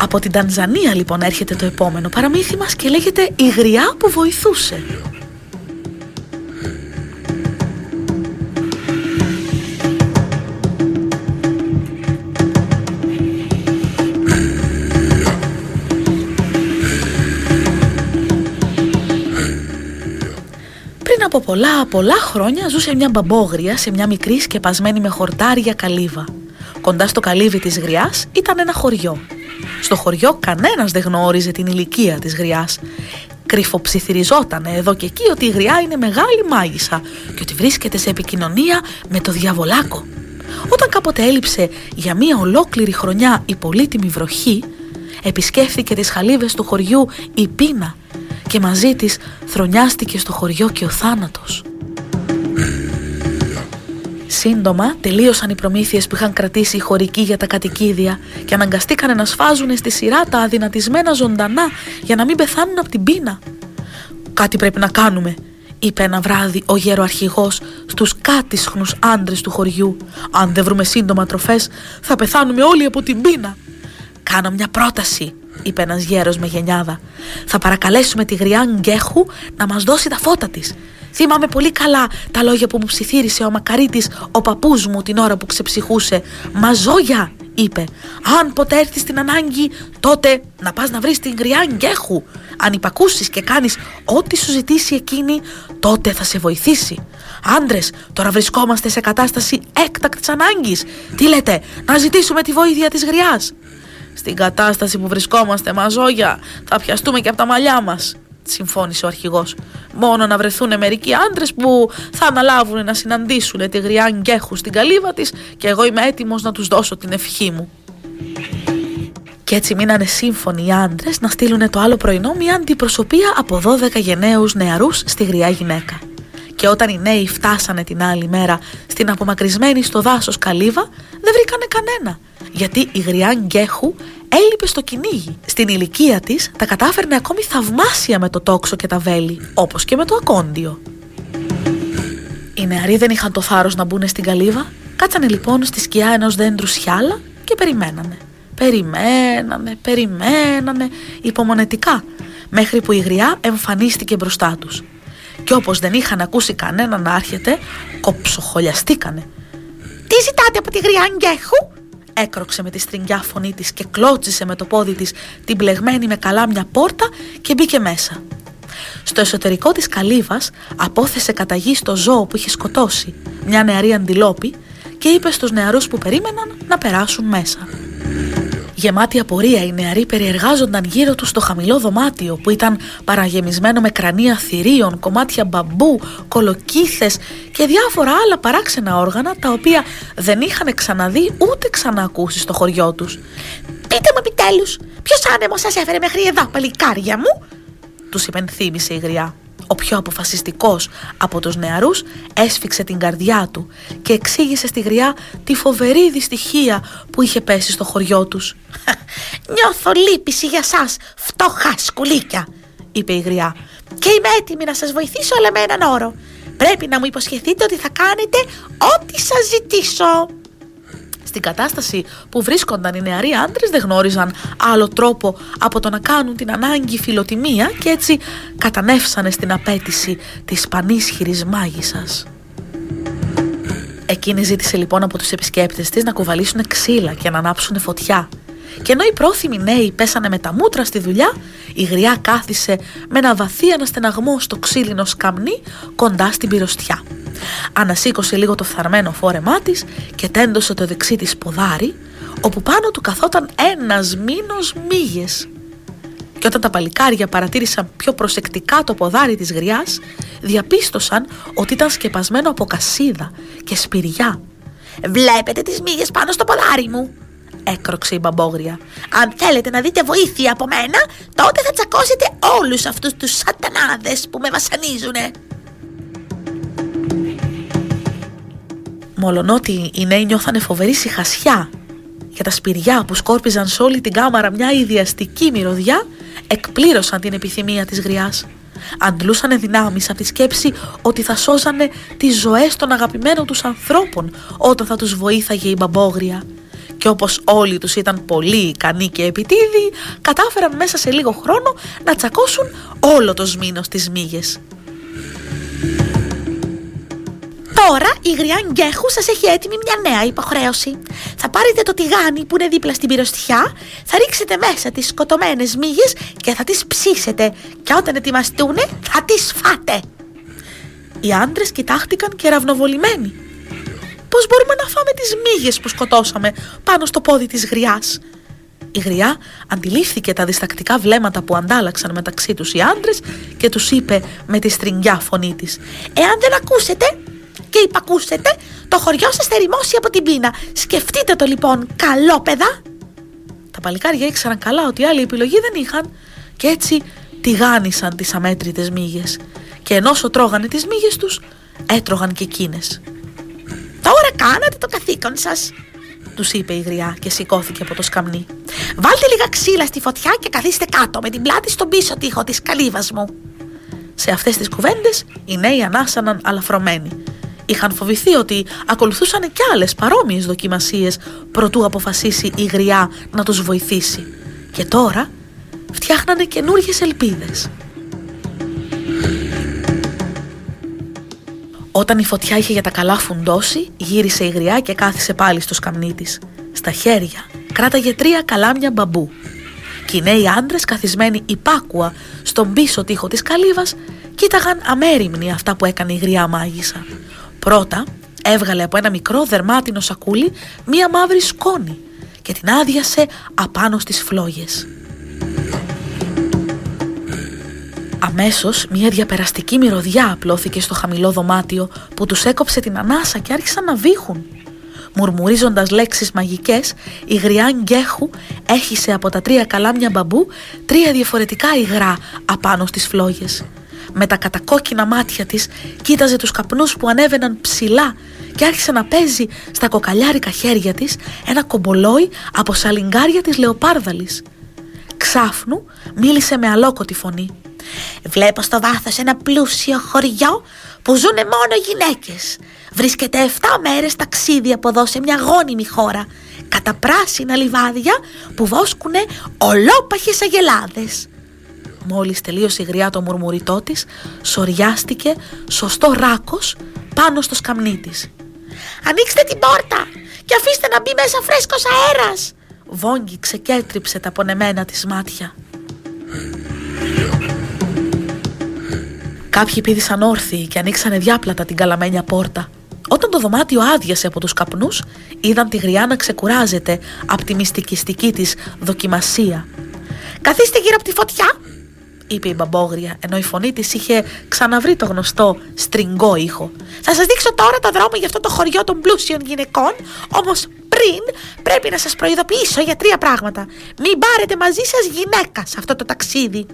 Από την Τανζανία λοιπόν έρχεται το επόμενο παραμύθι μας και λέγεται «Η γριά που βοηθούσε». Πολλά πολλά χρόνια ζούσε μια μπαμπόγρια σε μια μικρή σκεπασμένη με χορτάρια καλύβα. Κοντά στο καλύβι της γριάς ήταν ένα χωριό. Στο χωριό κανένας δεν γνώριζε την ηλικία της γριάς. Κρυφοψιθυριζόταν εδώ και εκεί ότι η γριά είναι μεγάλη μάγισσα και ότι βρίσκεται σε επικοινωνία με το διαβολάκο. Όταν κάποτε έλειψε για μία ολόκληρη χρονιά η πολύτιμη βροχή, επισκέφθηκε τις χαλίβες του χωριού η πείνα και μαζί της θρονιάστηκε στο χωριό και ο θάνατος. Σύντομα τελείωσαν οι προμήθειες που είχαν κρατήσει οι χωρικοί για τα κατοικίδια και αναγκαστήκανε να σφάζουν στη σειρά τα αδυνατισμένα ζωντανά για να μην πεθάνουν από την πείνα. Κάτι πρέπει να κάνουμε, είπε ένα βράδυ ο γεροαρχηγός στους κάτισχνους άντρες του χωριού. Αν δεν βρούμε σύντομα τροφές θα πεθάνουμε όλοι από την πείνα. Κάνω μια πρόταση, είπε ένας γέρος με γενιάδα. Θα παρακαλέσουμε τη γριά Γκέχου να μας δώσει τα φώτα της Θυμάμαι πολύ καλά τα λόγια που μου ψιθύρισε ο μακαρίτης, ο παππούς μου την ώρα που ξεψυχούσε. «Μαζόγια», είπε, «αν ποτέ έρθεις στην ανάγκη, τότε να πας να βρεις την γριά Γκέχου. Αν υπακούσεις και κάνεις ό,τι σου ζητήσει εκείνη, τότε θα σε βοηθήσει. Άντρες, τώρα βρισκόμαστε σε κατάσταση έκτακτης ανάγκης. Τι λέτε, να ζητήσουμε τη βοήθεια της γριάς. Στην κατάσταση που βρισκόμαστε, μαζόγια, θα πιαστούμε και από τα μαλλιά μας συμφώνησε ο αρχηγός. Μόνο να βρεθούν μερικοί άντρες που θα αναλάβουν να συναντήσουν τη γριά Γκέχου στην καλύβα της και εγώ είμαι έτοιμος να τους δώσω την ευχή μου. Και έτσι μείνανε σύμφωνοι οι άντρες να στείλουν το άλλο πρωινό μια αντιπροσωπεία από 12 γενναίους νεαρούς στη γριά γυναίκα. Και όταν οι νέοι φτάσανε την άλλη μέρα στην απομακρυσμένη στο δάσος καλύβα, δεν βρήκανε κανένα. Γιατί η γριά Γκέχου έλειπε στο κυνήγι. Στην ηλικία της τα κατάφερνε ακόμη θαυμάσια με το τόξο και τα βέλη, όπως και με το ακόντιο. Οι νεαροί δεν είχαν το θάρρος να μπουν στην καλύβα, κάτσανε λοιπόν στη σκιά ενός δέντρου σιάλα και περιμένανε. Περιμένανε, περιμένανε, υπομονετικά, μέχρι που η γριά εμφανίστηκε μπροστά τους. Και όπως δεν είχαν ακούσει κανένα να έρχεται, κοψοχολιαστήκανε. «Τι ζητάτε από τη γριά Γκέχου» έκροξε με τη στριγγιά φωνή της και κλώτσισε με το πόδι της την πλεγμένη με καλά μια πόρτα και μπήκε μέσα. Στο εσωτερικό της καλύβας απόθεσε κατά γη στο ζώο που είχε σκοτώσει, μια νεαρή αντιλόπη και είπε στους νεαρούς που περίμεναν να περάσουν μέσα. Γεμάτοι απορία, οι νεαροί περιεργάζονταν γύρω τους στο χαμηλό δωμάτιο που ήταν παραγεμισμένο με κρανία θηρίων, κομμάτια μπαμπού, κολοκύθες και διάφορα άλλα παράξενα όργανα τα οποία δεν είχαν ξαναδεί ούτε ξανακούσει στο χωριό τους. «Πείτε μου επιτέλους, ποιος άνεμος σας έφερε μέχρι εδώ, παλικάρια μου» τους υπενθύμησε η γριά. Ο πιο αποφασιστικός από τους νεαρούς έσφιξε την καρδιά του και εξήγησε στη γριά τη φοβερή δυστυχία που είχε πέσει στο χωριό τους. «Νιώθω λύπηση για σας, φτωχά σκουλίκια», είπε η γριά «και είμαι έτοιμη να σας βοηθήσω αλλά με έναν όρο. Πρέπει να μου υποσχεθείτε ότι θα κάνετε ό,τι σας ζητήσω». Στην κατάσταση που βρίσκονταν οι νεαροί άντρες δεν γνώριζαν άλλο τρόπο από το να κάνουν την ανάγκη φιλοτιμία και έτσι κατανεύσανε στην απέτηση της πανίσχυρης μάγισσας. Εκείνη ζήτησε λοιπόν από τους επισκέπτες της να κουβαλήσουν ξύλα και να ανάψουν φωτιά. Και ενώ οι πρόθυμοι νέοι πέσανε με τα μούτρα στη δουλειά, η γριά κάθισε με ένα βαθύ αναστεναγμό στο ξύλινο σκαμνί κοντά στην πυροστιά. Ανασήκωσε λίγο το φθαρμένο φόρεμά της και τέντωσε το δεξί της ποδάρι, όπου πάνω του καθόταν ένας μήνος μύγες. Και όταν τα παλικάρια παρατήρησαν πιο προσεκτικά το ποδάρι της γριάς, διαπίστωσαν ότι ήταν σκεπασμένο από κασίδα και σπηριά. «Βλέπετε τις μύγες πάνω στο ποδάρι μου», έκροξε η μπαμπόγρια. Αν θέλετε να δείτε βοήθεια από μένα, τότε θα τσακώσετε όλους αυτούς τους σατανάδες που με βασανίζουνε. Μολονότι οι νέοι νιώθανε φοβερή συχασιά για τα σπηριά που σκόρπιζαν σε όλη την κάμαρα μια ιδιαστική μυρωδιά, εκπλήρωσαν την επιθυμία της γριάς. Αντλούσαν δυνάμεις από τη σκέψη ότι θα σώζανε τις ζωές των αγαπημένων τους ανθρώπων όταν θα τους βοήθαγε η μπαμπόγρια. Και όπως όλοι τους ήταν πολύ ικανοί και επιτίδοι, κατάφεραν μέσα σε λίγο χρόνο να τσακώσουν όλο το σμήνο στις μύγες. Τώρα η γριά Γκέχου σας έχει έτοιμη μια νέα υποχρέωση. Θα πάρετε το τηγάνι που είναι δίπλα στην πυροστιχιά, θα ρίξετε μέσα τις σκοτωμένες μύγες και θα τις ψήσετε. Και όταν ετοιμαστούν, θα τις φάτε. Οι άντρες κοιτάχτηκαν και ραυνοβολημένοι. Πώς μπορούμε να φάμε τις μύγες που σκοτώσαμε πάνω στο πόδι της γριάς; Η γριά αντιλήφθηκε τα διστακτικά βλέμματα που αντάλλαξαν μεταξύ τους οι άντρες και τους είπε με τη στριγγιά φωνή της «Εάν δεν ακούσετε, και υπακούσετε, το χωριό σας θα ρημώσει από την πείνα. Σκεφτείτε το λοιπόν, καλό παιδά. Τα παλικάρια ήξεραν καλά ότι άλλη επιλογή δεν είχαν και έτσι τηγάνισαν τις αμέτρητες μύγες και ενώ τρώγανε τις μύγες τους, έτρωγαν και εκείνες. Τώρα κάνατε το καθήκον σας, τους είπε η γριά και σηκώθηκε από το σκαμνί. Βάλτε λίγα ξύλα στη φωτιά και καθίστε κάτω με την πλάτη στον πίσω τοίχο της καλύβας μου. Σε αυτές τις κουβέντες οι νέοι ανάσαναν αλαφρωμένοι Είχαν φοβηθεί ότι ακολουθούσαν και άλλες παρόμοιες δοκιμασίες προτού αποφασίσει η γριά να τους βοηθήσει. Και τώρα φτιάχνανε καινούργιες ελπίδες. Όταν η φωτιά είχε για τα καλά φουντώσει, γύρισε η γριά και κάθισε πάλι στο σκαμνί της. Στα χέρια κράταγε τρία καλάμια μπαμπού. Και οι νέοι άντρες καθισμένοι υπάκουα στον πίσω τοίχο της καλύβας κοίταγαν αμέριμνοι αυτά που έκανε η γριά μάγισσα. Πρώτα έβγαλε από ένα μικρό δερμάτινο σακούλι μία μαύρη σκόνη και την άδειασε απάνω στις φλόγες. Αμέσως μία διαπεραστική μυρωδιά απλώθηκε στο χαμηλό δωμάτιο που τους έκοψε την ανάσα και άρχισαν να βήχουν. Μουρμουρίζοντας λέξεις μαγικές, η γριά Γκέχου έχισε από τα τρία καλάμια μπαμπού τρία διαφορετικά υγρά απάνω στις φλόγες με τα κατακόκκινα μάτια της κοίταζε τους καπνούς που ανέβαιναν ψηλά και άρχισε να παίζει στα κοκαλιάρικα χέρια της ένα κομπολόι από σαλιγκάρια της λεοπάρδαλης. Ξάφνου μίλησε με αλόκοτη φωνή. «Βλέπω στο βάθος ένα πλούσιο χωριό που ζουνε μόνο γυναίκες. Βρίσκεται 7 μέρες ταξίδι από εδώ σε μια γόνιμη χώρα κατά πράσινα λιβάδια που βόσκουνε ολόπαχες αγελάδες. Μόλις τελείωσε η γριά το μουρμουριτό της, σοριάστηκε σωστό ράκος πάνω στο σκαμνί της. «Ανοίξτε την πόρτα και αφήστε να μπει μέσα φρέσκος αέρας!» Βόγγι ξεκέτριψε τα πονεμένα της μάτια. Κάποιοι πήδησαν όρθιοι και ανοίξανε διάπλατα την καλαμένια πόρτα. Όταν το δωμάτιο άδειασε από τους καπνούς, είδαν τη γριά να ξεκουράζεται από τη μυστικιστική της δοκιμασία. «Καθίστε γύρω από τη φωτιά είπε η μπαμπόγρια, ενώ η φωνή της είχε ξαναβρει το γνωστό στριγκό ήχο. Θα σας δείξω τώρα το δρόμο για αυτό το χωριό των πλούσιων γυναικών, όμως πριν πρέπει να σας προειδοποιήσω για τρία πράγματα. Μην πάρετε μαζί σας γυναίκα σε αυτό το ταξίδι.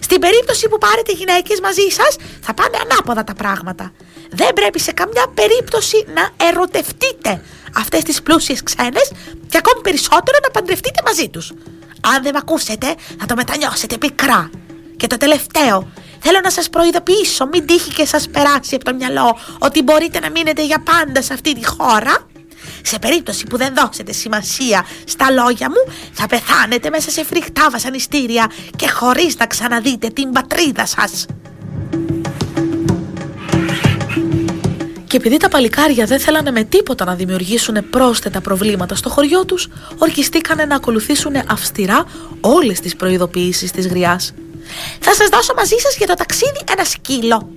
Στην περίπτωση που πάρετε γυναίκες μαζί σας θα πάνε ανάποδα τα πράγματα. Δεν πρέπει σε καμιά περίπτωση να ερωτευτείτε αυτές τις πλούσιες ξένες και ακόμη περισσότερο να παντρευτείτε μαζί τους. Αν δεν με ακούσετε θα το μετανιώσετε πικρά. Και το τελευταίο, θέλω να σας προειδοποιήσω, μην τύχει και σας περάσει από το μυαλό ότι μπορείτε να μείνετε για πάντα σε αυτή τη χώρα. Σε περίπτωση που δεν δώσετε σημασία στα λόγια μου, θα πεθάνετε μέσα σε φρικτά βασανιστήρια και χωρίς να ξαναδείτε την πατρίδα σας. Και επειδή τα παλικάρια δεν θέλανε με τίποτα να δημιουργήσουν πρόσθετα προβλήματα στο χωριό τους, ορκιστήκανε να ακολουθήσουν αυστηρά όλες τις προειδοποιήσεις της γριάς. Θα σας δώσω μαζί σας για το ταξίδι ένα σκύλο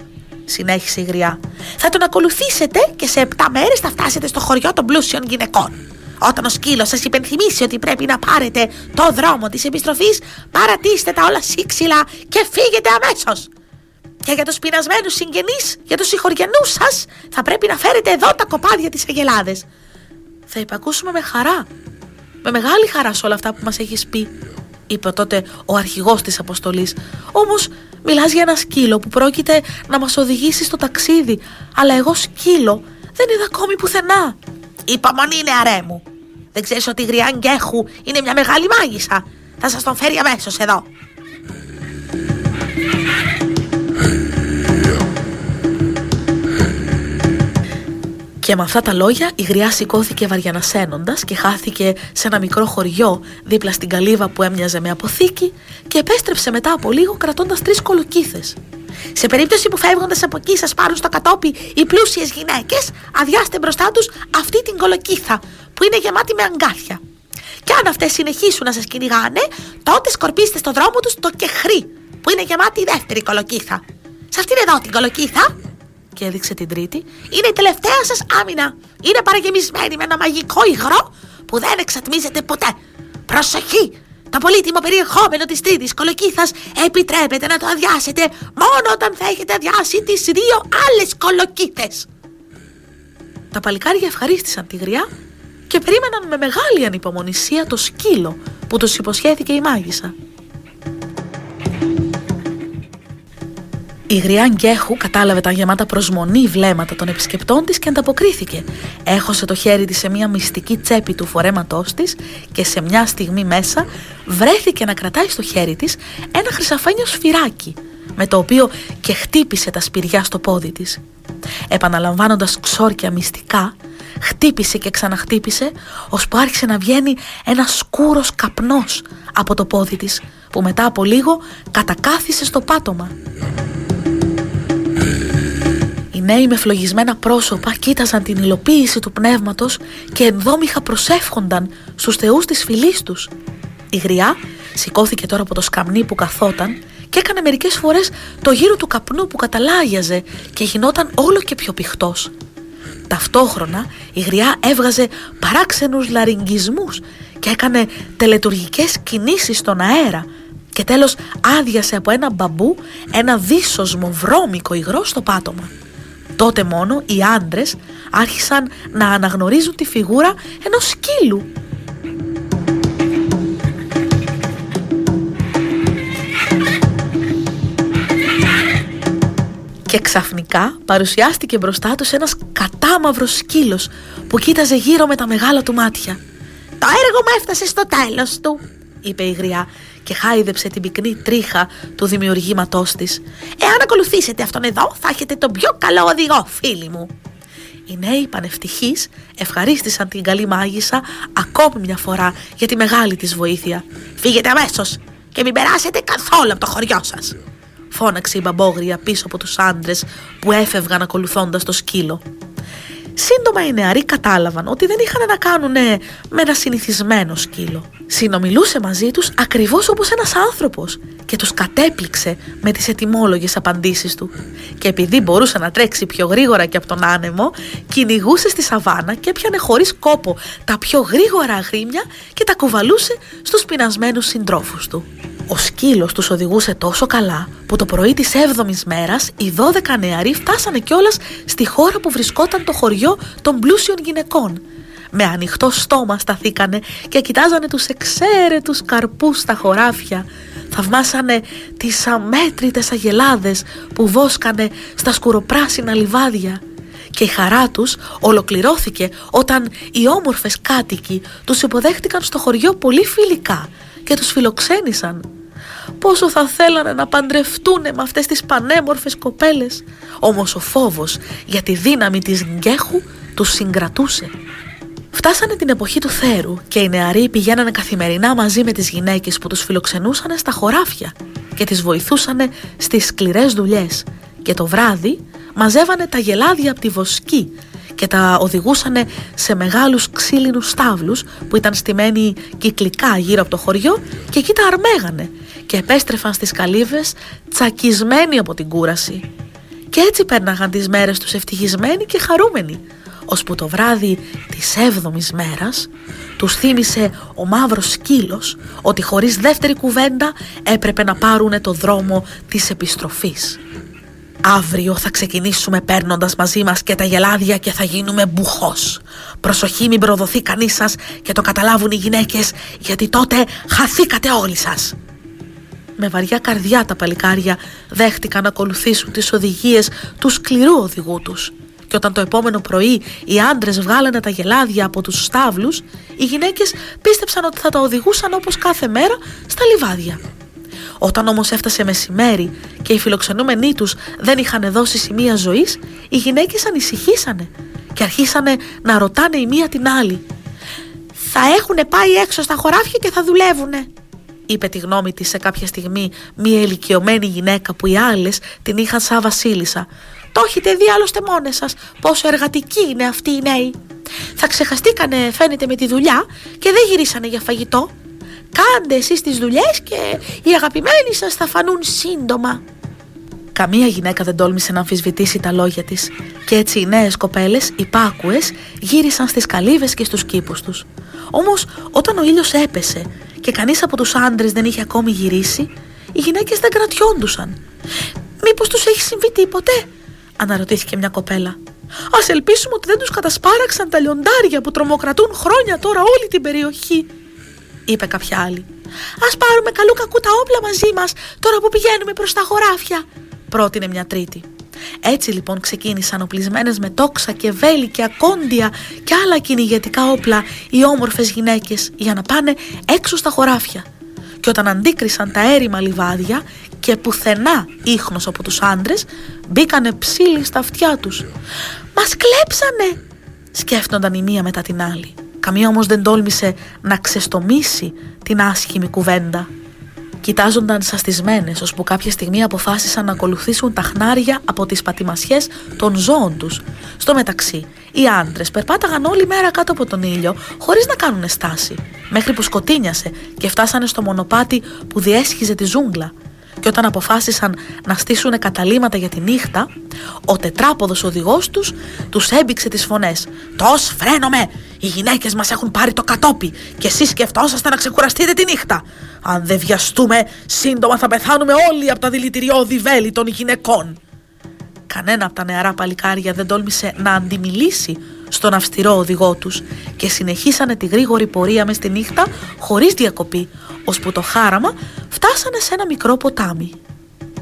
συνέχισε η γριά. Θα τον ακολουθήσετε και σε 7 μέρες θα φτάσετε στο χωριό των πλούσιων γυναικών. Όταν ο σκύλος σας υπενθυμίσει ότι πρέπει να πάρετε το δρόμο της επιστροφής, παρατήστε τα όλα σύξυλα και φύγετε αμέσως. Και για τους πεινασμένους συγγενείς, για τους συγχωριανούς σας, θα πρέπει να φέρετε εδώ τα κοπάδια της Αγελάδες. Θα υπακούσουμε με χαρά. Με μεγάλη χαρά σε όλα αυτά που μας έχεις πει είπε τότε ο αρχηγός της αποστολής. Όμως μιλάς για ένα σκύλο που πρόκειται να μας οδηγήσει στο ταξίδι, αλλά εγώ σκύλο Δεν είδα ακόμη πουθενά. Υπομονή, νεαρέ μου. Δεν ξέρεις ότι η γριά Γκέχου είναι μια μεγάλη μάγισσα. Θα σας τον φέρει αμέσως εδώ. Και με αυτά τα λόγια η γριά σηκώθηκε βαριανασένοντας και χάθηκε σε ένα μικρό χωριό δίπλα στην καλύβα που έμοιαζε με αποθήκη και επέστρεψε μετά από λίγο κρατώντας τρεις κολοκύθες. Σε περίπτωση που φεύγοντας από εκεί σας πάρουν στο κατόπι οι πλούσιες γυναίκες, αδειάστε μπροστά τους αυτή την κολοκύθα που είναι γεμάτη με αγκάθια. Και αν αυτές συνεχίσουν να σας κυνηγάνε, τότε σκορπίστε στο δρόμο τους το κεχρί που είναι γεμάτη η δεύτερη κολοκύθα. Σε αυτήν εδώ την κολοκύθα και έδειξε την τρίτη, είναι η τελευταία σας άμυνα. Είναι παραγεμισμένη με ένα μαγικό υγρό που δεν εξατμίζεται ποτέ. Προσοχή! Το πολύτιμο περιεχόμενο της τρίτης κολοκύθας επιτρέπεται να το αδειάσετε μόνο όταν θα έχετε αδειάσει τις δύο άλλες κολοκύθες. Τα παλικάρια ευχαρίστησαν τη γριά και περίμεναν με μεγάλη ανυπομονησία το σκύλο που τους υποσχέθηκε η μάγισσα. Η γριά Γκέχου κατάλαβε τα γεμάτα προσμονή βλέμματα των επισκεπτών της και ανταποκρίθηκε. Έχωσε το χέρι της σε μια μυστική τσέπη του φορέματός της και σε μια στιγμή μέσα βρέθηκε να κρατάει στο χέρι της ένα χρυσαφένιο σφυράκι με το οποίο και χτύπησε τα σπηριά στο πόδι της. Επαναλαμβάνοντας ξόρκια μυστικά, χτύπησε και ξαναχτύπησε, ώσπου άρχισε να βγαίνει ένα σκούρος καπνός από το πόδι της, που μετά από λίγο κατακάθισε στο πάτωμα νέοι με φλογισμένα πρόσωπα κοίταζαν την υλοποίηση του πνεύματος και ενδόμηχα προσεύχονταν στους θεούς της φυλής τους. Η γριά σηκώθηκε τώρα από το σκαμνί που καθόταν και έκανε μερικές φορές το γύρο του καπνού που καταλάγιαζε και γινόταν όλο και πιο πηχτός. Ταυτόχρονα η γριά έβγαζε παράξενους λαριγγισμούς και έκανε τελετουργικές κινήσεις στον αέρα και τέλος άδειασε από ένα μπαμπού ένα δίσοσμο βρώμικο υγρό στο πάτωμα. Τότε μόνο οι άντρες άρχισαν να αναγνωρίζουν τη φιγούρα ενός σκύλου. Και ξαφνικά παρουσιάστηκε μπροστά τους ένας κατάμαυρος σκύλος που κοίταζε γύρω με τα μεγάλα του μάτια. «Το έργο μου έφτασε στο τέλος του», είπε η γριά και χάιδεψε την πυκνή τρίχα του δημιουργήματός της. «Εάν ακολουθήσετε αυτόν εδώ θα έχετε τον πιο καλό οδηγό, φίλοι μου». Οι νέοι πανευτυχείς ευχαρίστησαν την καλή μάγισσα ακόμη μια φορά για τη μεγάλη της βοήθεια. «Φύγετε αμέσως και μην περάσετε καθόλου από το χωριό σας», φώναξε η μπαμπόγρια πίσω από τους άντρες που έφευγαν ακολουθώντας το σκύλο. Σύντομα οι νεαροί κατάλαβαν ότι δεν είχαν να κάνουν με ένα συνηθισμένο σκύλο. Συνομιλούσε μαζί τους ακριβώς όπως ένας άνθρωπος και τους κατέπληξε με τις ετοιμόλογες απαντήσεις του. Και επειδή μπορούσε να τρέξει πιο γρήγορα και από τον άνεμο, κυνηγούσε στη σαβάνα και έπιανε χωρίς κόπο τα πιο γρήγορα αγρίμια και τα κουβαλούσε στους πεινασμένους συντρόφους του. Ο σκύλος τους οδηγούσε τόσο καλά που το πρωί της 7ης μέρας οι 12 νεαροί φτάσανε κιόλας στη χώρα που βρισκόταν το χωριό των πλούσιων γυναικών. Με ανοιχτό στόμα σταθήκανε και κοιτάζανε τους εξαίρετους καρπούς στα χωράφια. Θαυμάσανε τις αμέτρητες αγελάδες που βόσκανε στα σκουροπράσινα λιβάδια. Και η χαρά τους ολοκληρώθηκε όταν οι όμορφες κάτοικοι τους υποδέχτηκαν στο χωριό πολύ φιλικά και τους φιλοξένησαν πόσο θα θέλανε να παντρευτούν με αυτές τις πανέμορφες κοπέλες. Όμως ο φόβος για τη δύναμη της Γκέχου τους συγκρατούσε. Φτάσανε την εποχή του θέρου και οι νεαροί πηγαίνανε καθημερινά μαζί με τις γυναίκες που τους φιλοξενούσαν στα χωράφια και τις βοηθούσαν στις σκληρές δουλειές και το βράδυ μαζεύανε τα γελάδια από τη βοσκή και τα οδηγούσαν σε μεγάλους ξύλινους στάβλους που ήταν στημένοι κυκλικά γύρω από το χωριό και εκεί τα αρμέγανε και επέστρεφαν στις καλύβες τσακισμένοι από την κούραση. Και έτσι πέρναγαν τις μέρες τους ευτυχισμένοι και χαρούμενοι, ώσπου το βράδυ της έβδομης μέρας τους θύμισε ο μαύρος σκύλος ότι χωρίς δεύτερη κουβέντα έπρεπε να πάρουν το δρόμο της επιστροφής. Αύριο θα ξεκινήσουμε παίρνοντας μαζί μας και τα γελάδια και θα γίνουμε μπουχός. Προσοχή μην προδοθεί κανείς σας και το καταλάβουν οι γυναίκες γιατί τότε χαθήκατε όλοι σας. Με βαριά καρδιά τα παλικάρια δέχτηκαν να ακολουθήσουν τις οδηγίες του σκληρού οδηγού τους Και όταν το επόμενο πρωί οι άντρες βγάλανε τα γελάδια από τους στάβλους, οι γυναίκες πίστεψαν ότι θα τα οδηγούσαν όπως κάθε μέρα στα λιβάδια. Όταν όμως έφτασε μεσημέρι και οι φιλοξενούμενοι τους δεν είχαν δώσει σημεία ζωής, οι γυναίκες ανησυχήσανε και αρχίσανε να ρωτάνε η μία την άλλη. Θα έχουν πάει έξω στα χωράφια και θα δουλεύουνε είπε τη γνώμη της σε κάποια στιγμή μια ηλικιωμένη γυναίκα που οι άλλες την είχαν σαν βασίλισσα. Το έχετε δει άλλωστε μόνες σας πόσο εργατικοί είναι αυτοί οι νέοι. Θα ξεχαστήκανε φαίνεται με τη δουλειά και δεν γυρίσανε για φαγητό. Κάντε εσείς τις δουλειές και οι αγαπημένοι σας θα φανούν σύντομα. Καμία γυναίκα δεν τόλμησε να αμφισβητήσει τα λόγια της και έτσι οι νέες κοπέλες, υπάκουες, γύρισαν στις καλύβες και στους κήπους τους. Όμως όταν ο ήλιος έπεσε και κανείς από τους άντρες δεν είχε ακόμη γυρίσει, οι γυναίκες δεν κρατιόντουσαν. «Μήπως τους έχει συμβεί τίποτε» αναρωτήθηκε μια κοπέλα. Α ελπίσουμε ότι δεν τους κατασπάραξαν τα λιοντάρια που τρομοκρατούν χρόνια τώρα όλη την περιοχή, είπε κάποια άλλη. Α πάρουμε καλού κακού τα όπλα μαζί μας τώρα που πηγαίνουμε προς τα χωράφια, πρότεινε μια τρίτη. Έτσι λοιπόν ξεκίνησαν οπλισμένες με τόξα και βέλη και ακόντια και άλλα κυνηγετικά όπλα οι όμορφες γυναίκες για να πάνε έξω στα χωράφια. Και όταν αντίκρισαν τα έρημα λιβάδια και πουθενά ίχνος από τους άντρες μπήκανε ψήλοι στα αυτιά τους. «Μας κλέψανε!» σκέφτονταν η μία μετά την άλλη. Καμία όμως δεν τόλμησε να ξεστομίσει την άσχημη κουβέντα. Κοιτάζονταν σαστισμένες, ώσπου κάποια στιγμή αποφάσισαν να ακολουθήσουν τα χνάρια από τις πατημασιές των ζώων τους. Στο μεταξύ, οι άντρες περπάταγαν όλη μέρα κάτω από τον ήλιο, χωρίς να κάνουν στάση, μέχρι που σκοτίνιασε και φτάσανε στο μονοπάτι που διέσχιζε τη ζούγκλα. Και όταν αποφάσισαν να στήσουν καταλήματα για τη νύχτα, ο τετράποδος οδηγός τους τους έμπηξε τις φωνές. «Τος φρένομαι! Οι γυναίκες μας έχουν πάρει το κατόπι και εσείς σκεφτόσαστε να ξεκουραστείτε τη νύχτα. Αν δεν βιαστούμε, σύντομα θα πεθάνουμε όλοι από τα δηλητηριώδη βέλη των γυναικών». Κανένα από τα νεαρά παλικάρια δεν τόλμησε να αντιμιλήσει στον αυστηρό οδηγό τους και συνεχίσανε τη γρήγορη πορεία μες στη νύχτα χωρίς διακοπή, ώσπου το χάραμα φτάσανε σε ένα μικρό ποτάμι.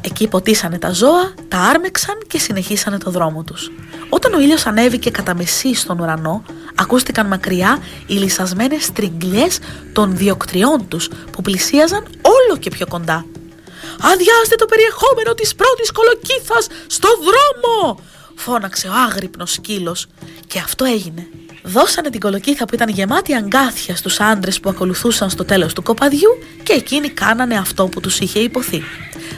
Εκεί ποτίσανε τα ζώα, τα άρμεξαν και συνεχίσανε το δρόμο τους. Όταν ο ήλιος ανέβηκε κατά μεσή στον ουρανό, ακούστηκαν μακριά οι λυσασμένες τριγκλιές των διοκτριών τους που πλησίαζαν όλο και πιο κοντά. «Αδειάστε το περιεχόμενο της πρώτης κολοκύθας στο δρόμο!» φώναξε ο άγρυπνος σκύλος και αυτό έγινε. Δώσανε την κολοκύθα που ήταν γεμάτη αγκάθια στους άντρες που ακολουθούσαν στο τέλος του κοπαδιού και εκείνοι κάνανε αυτό που τους είχε υποθεί.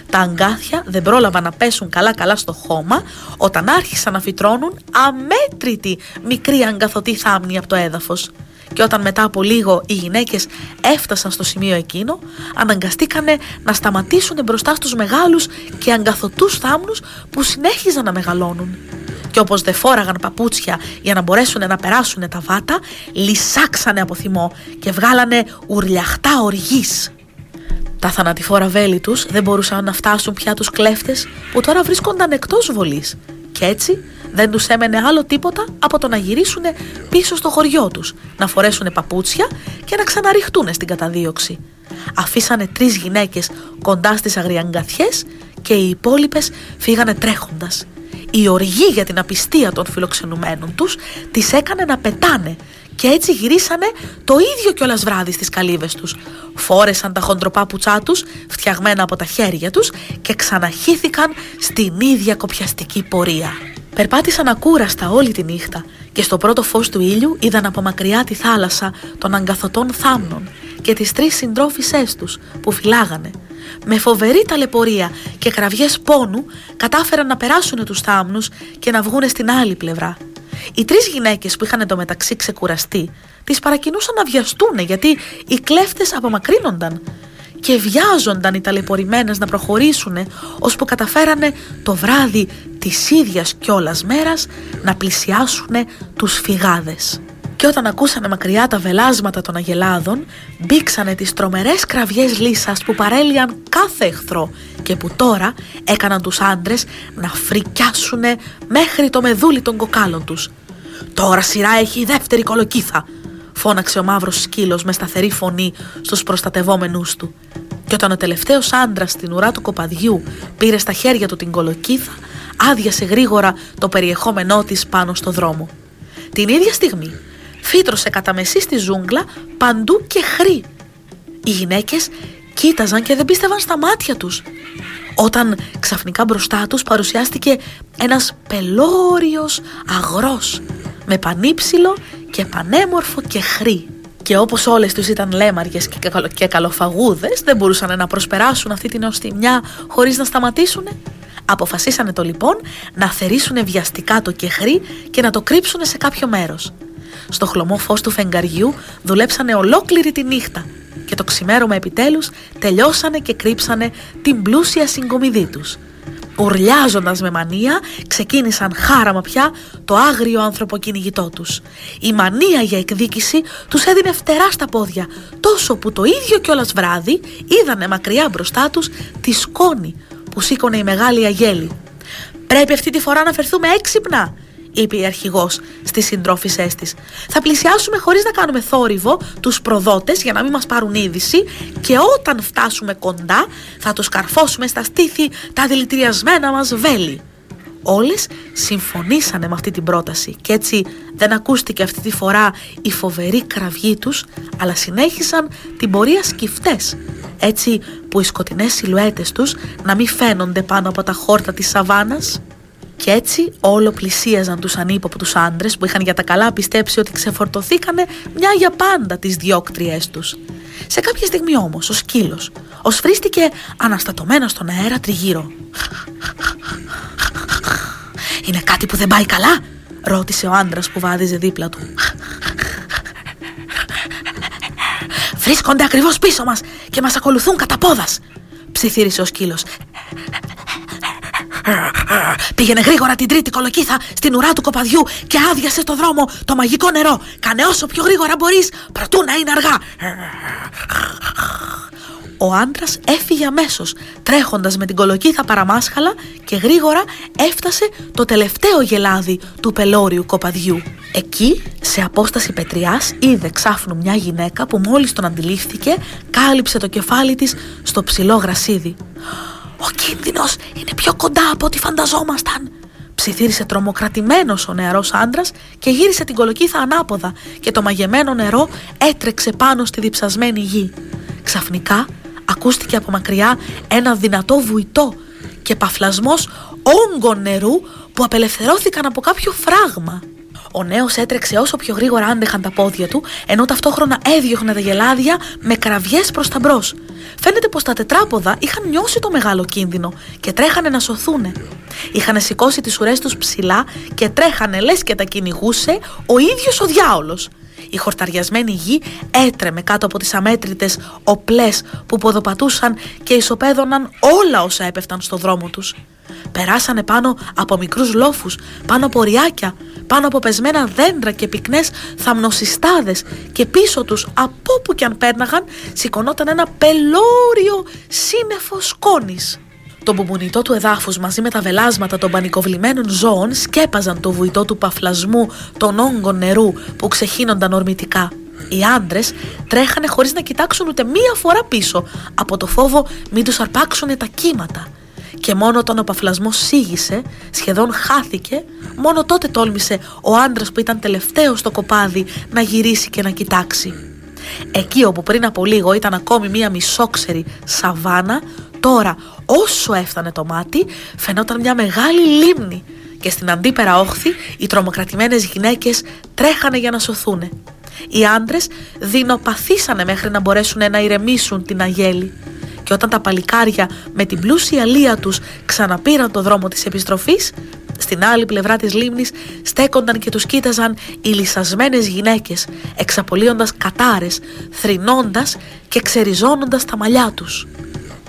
Τα αγκάθια δεν πρόλαβαν να πέσουν καλά-καλά στο χώμα όταν άρχισαν να φυτρώνουν αμέτρητοι μικροί αγκαθωτοί θάμνοι από το έδαφος. Και όταν μετά από λίγο οι γυναίκες έφτασαν στο σημείο εκείνο, αναγκαστήκανε να σταματήσουν μπροστά στους μεγάλους και αγκαθωτούς θάμνους που συνέχιζαν να μεγαλώνουν. Και όπως δεν φόραγαν παπούτσια για να μπορέσουν να περάσουν τα βάτα, λυσάξανε από θυμό και βγάλανε ουρλιαχτά οργής. Τα θανατηφόρα βέλη τους δεν μπορούσαν να φτάσουν πια τους κλέφτες που τώρα βρίσκονταν εκτός βολής και έτσι δεν τους έμενε άλλο τίποτα από το να γυρίσουν πίσω στο χωριό τους, να φορέσουν παπούτσια και να ξαναριχτούν στην καταδίωξη. Αφήσανε τρεις γυναίκες κοντά στις αγριαγκαθιές και οι υπόλοιπες φύγανε τρέχοντας. Η οργή για την απιστία των φιλοξενουμένων τους τις έκανε να πετάνε και έτσι γυρίσανε το ίδιο κιόλας βράδυ στις καλύβες τους. Φόρεσαν τα χοντροπάπουτσά τους, φτιαγμένα από τα χέρια τους και ξαναχύθηκαν στην ίδια κοπιαστική πορεία. Περπάτησαν ακούραστα όλη τη νύχτα και στο πρώτο φως του ήλιου είδαν από μακριά τη θάλασσα των αγκαθωτών θάμνων και τις τρεις συντρόφισσές τους που φυλάγανε. Με φοβερή ταλαιπωρία και κραυγές πόνου κατάφεραν να περάσουν τους θάμνους και να βγούνε στην άλλη πλευρά. Οι τρεις γυναίκες που είχαν εντωμεταξύ ξεκουραστεί τις παρακινούσαν να βιαστούν γιατί οι κλέφτες απομακρύνονταν και βιάζονταν οι ταλαιπωρημένες να προχωρήσουν ώσπου καταφέρανε το βράδυ της ίδιας κιόλας μέρας να πλησιάσουν τους φυγάδες. Και όταν ακούσανε μακριά τα βελάσματα των αγελάδων, μπήξανε τις τρομερές κραυγές λύσας που παρέλυαν κάθε εχθρό και που τώρα έκαναν τους άντρες να φρικιάσουν μέχρι το μεδούλι των κοκάλων τους. «Τώρα σειρά έχει η δεύτερη κολοκύθα», φώναξε ο μαύρος σκύλος με σταθερή φωνή στους προστατευόμενούς του. Και όταν ο τελευταίος άντρας στην ουρά του κοπαδιού πήρε στα χέρια του την κολοκύθα, άδειασε γρήγορα το περιεχόμενό της πάνω στο δρόμο. Την ίδια στιγμή φύτρωσε κατά μεσή στη ζούγκλα παντού και χρή. Οι γυναίκες κοίταζαν και δεν πίστευαν στα μάτια τους. Όταν ξαφνικά μπροστά τους παρουσιάστηκε ένας πελώριος αγρός με πανύψηλο και πανέμορφο και χρή. Και όπως όλες τους ήταν λέμαριες και καλοφαγούδες δεν μπορούσαν να προσπεράσουν αυτή την οστιμιά χωρίς να σταματήσουν. Αποφασίσανε το λοιπόν να θερήσουν βιαστικά το κεχρί και να το κρύψουν σε κάποιο μέρος. Στο χλωμό φως του φεγγαριού δουλέψανε ολόκληρη τη νύχτα και το ξημέρωμα επιτέλους τελειώσανε και κρύψανε την πλούσια συγκομιδή τους. Ουρλιάζοντας με μανία ξεκίνησαν χάραμα πια το άγριο ανθρωποκυνηγητό τους. Η μανία για εκδίκηση τους έδινε φτερά στα πόδια τόσο που το ίδιο κιόλας βράδυ είδανε μακριά μπροστά τους τη σκόνη που σήκωνε η μεγάλη αγέλη. «Πρέπει αυτή τη φορά να φερθούμε έξυπνα», είπε η αρχηγός στις συντρόφισέ της. Θα πλησιάσουμε χωρίς να κάνουμε θόρυβο τους προδότες για να μην μας πάρουν είδηση και όταν φτάσουμε κοντά θα τους καρφώσουμε στα στήθη τα δηλητηριασμένα μας βέλη. Όλες συμφωνήσανε με αυτή την πρόταση και έτσι δεν ακούστηκε αυτή τη φορά η φοβερή κραυγή τους αλλά συνέχισαν την πορεία σκυφτές έτσι που οι σκοτεινές σιλουέτες τους να μην φαίνονται πάνω από τα χόρτα της σαβάνας και έτσι όλο πλησίαζαν τους ανύποπτους άντρες που είχαν για τα καλά πιστέψει ότι ξεφορτωθήκανε μια για πάντα τις διώκτριές τους. Σε κάποια στιγμή όμως ο σκύλος οσφρίστηκε αναστατωμένος στον αέρα τριγύρω. «Είναι κάτι που δεν πάει καλά» ρώτησε ο άντρας που βάδιζε δίπλα του. «Βρίσκονται ακριβώς πίσω μας και μας ακολουθούν κατά πόδας» ψιθύρισε ο σκύλος. Πήγαινε γρήγορα την τρίτη κολοκύθα στην ουρά του κοπαδιού και άδειασε το δρόμο το μαγικό νερό. Κάνε όσο πιο γρήγορα μπορείς, προτού να είναι αργά. Ο άντρας έφυγε αμέσως, τρέχοντας με την κολοκύθα παραμάσχαλα και γρήγορα έφτασε το τελευταίο γελάδι του πελώριου κοπαδιού. Εκεί, σε απόσταση πετριάς, είδε ξάφνου μια γυναίκα που μόλις τον αντιλήφθηκε, κάλυψε το κεφάλι της στο ψηλό γρασίδι. Ο κίνδυνος είναι πιο κοντά από ό,τι φανταζόμασταν. Ψιθύρισε τρομοκρατημένος ο νεαρός άντρας και γύρισε την κολοκύθα ανάποδα και το μαγεμένο νερό έτρεξε πάνω στη διψασμένη γη. Ξαφνικά ακούστηκε από μακριά ένα δυνατό βουητό και παφλασμός όγκων νερού που απελευθερώθηκαν από κάποιο φράγμα. Ο νέος έτρεξε όσο πιο γρήγορα άντεχαν τα πόδια του, ενώ ταυτόχρονα έδιωχνε τα γελάδια με κραυγές προς τα μπρος. Φαίνεται πως τα τετράποδα είχαν νιώσει το μεγάλο κίνδυνο και τρέχανε να σωθούν. Είχαν σηκώσει τις ουρές τους ψηλά και τρέχανε λες και τα κυνηγούσε ο ίδιος ο διάολος. Η χορταριασμένη γη έτρεμε κάτω από τις αμέτρητες οπλές που ποδοπατούσαν και ισοπαίδωναν όλα όσα έπεφταν στο δρόμο τους. Περάσανε πάνω από μικρούς λόφους, πάνω από ριάκια, πάνω από πεσμένα δέντρα και πυκνές θαμνοσυστάδες και πίσω τους από όπου κι αν πέρναγαν σηκωνόταν ένα πελώριο σύννεφος σκόνης. Το μπουμπουνιτό του εδάφους μαζί με τα βελάσματα των πανικοβλημένων ζώων σκέπαζαν το βουητό του παφλασμού των όγκων νερού που ξεχύνονταν ορμητικά. Οι άντρες τρέχανε χωρίς να κοιτάξουν ούτε μία φορά πίσω από το φόβο μην τους αρπάξουν τα κύματα. Και μόνο όταν ο παφλασμός σήγησε, σχεδόν χάθηκε, μόνο τότε τόλμησε ο άντρας που ήταν τελευταίο στο κοπάδι να γυρίσει και να κοιτάξει. Εκεί όπου πριν από λίγο ήταν ακόμη μία μισόξερη σαβάνα, τώρα όσο έφτανε το μάτι φαινόταν μια μεγάλη λίμνη και στην αντίπερα όχθη οι τρομοκρατημένες γυναίκες τρέχανε για να σωθούν. Οι άντρες δεινοπαθήσανε μέχρι να μπορέσουν να ηρεμήσουν την αγέλη και όταν τα παλικάρια με την πλούσια λία τους ξαναπήραν το δρόμο της επιστροφής στην άλλη πλευρά της λίμνης στέκονταν και τους κοίταζαν οι λυσασμένες γυναίκες εξαπολύοντας κατάρες, θρυνώντας και ξεριζώνοντας τα μαλλιά τους.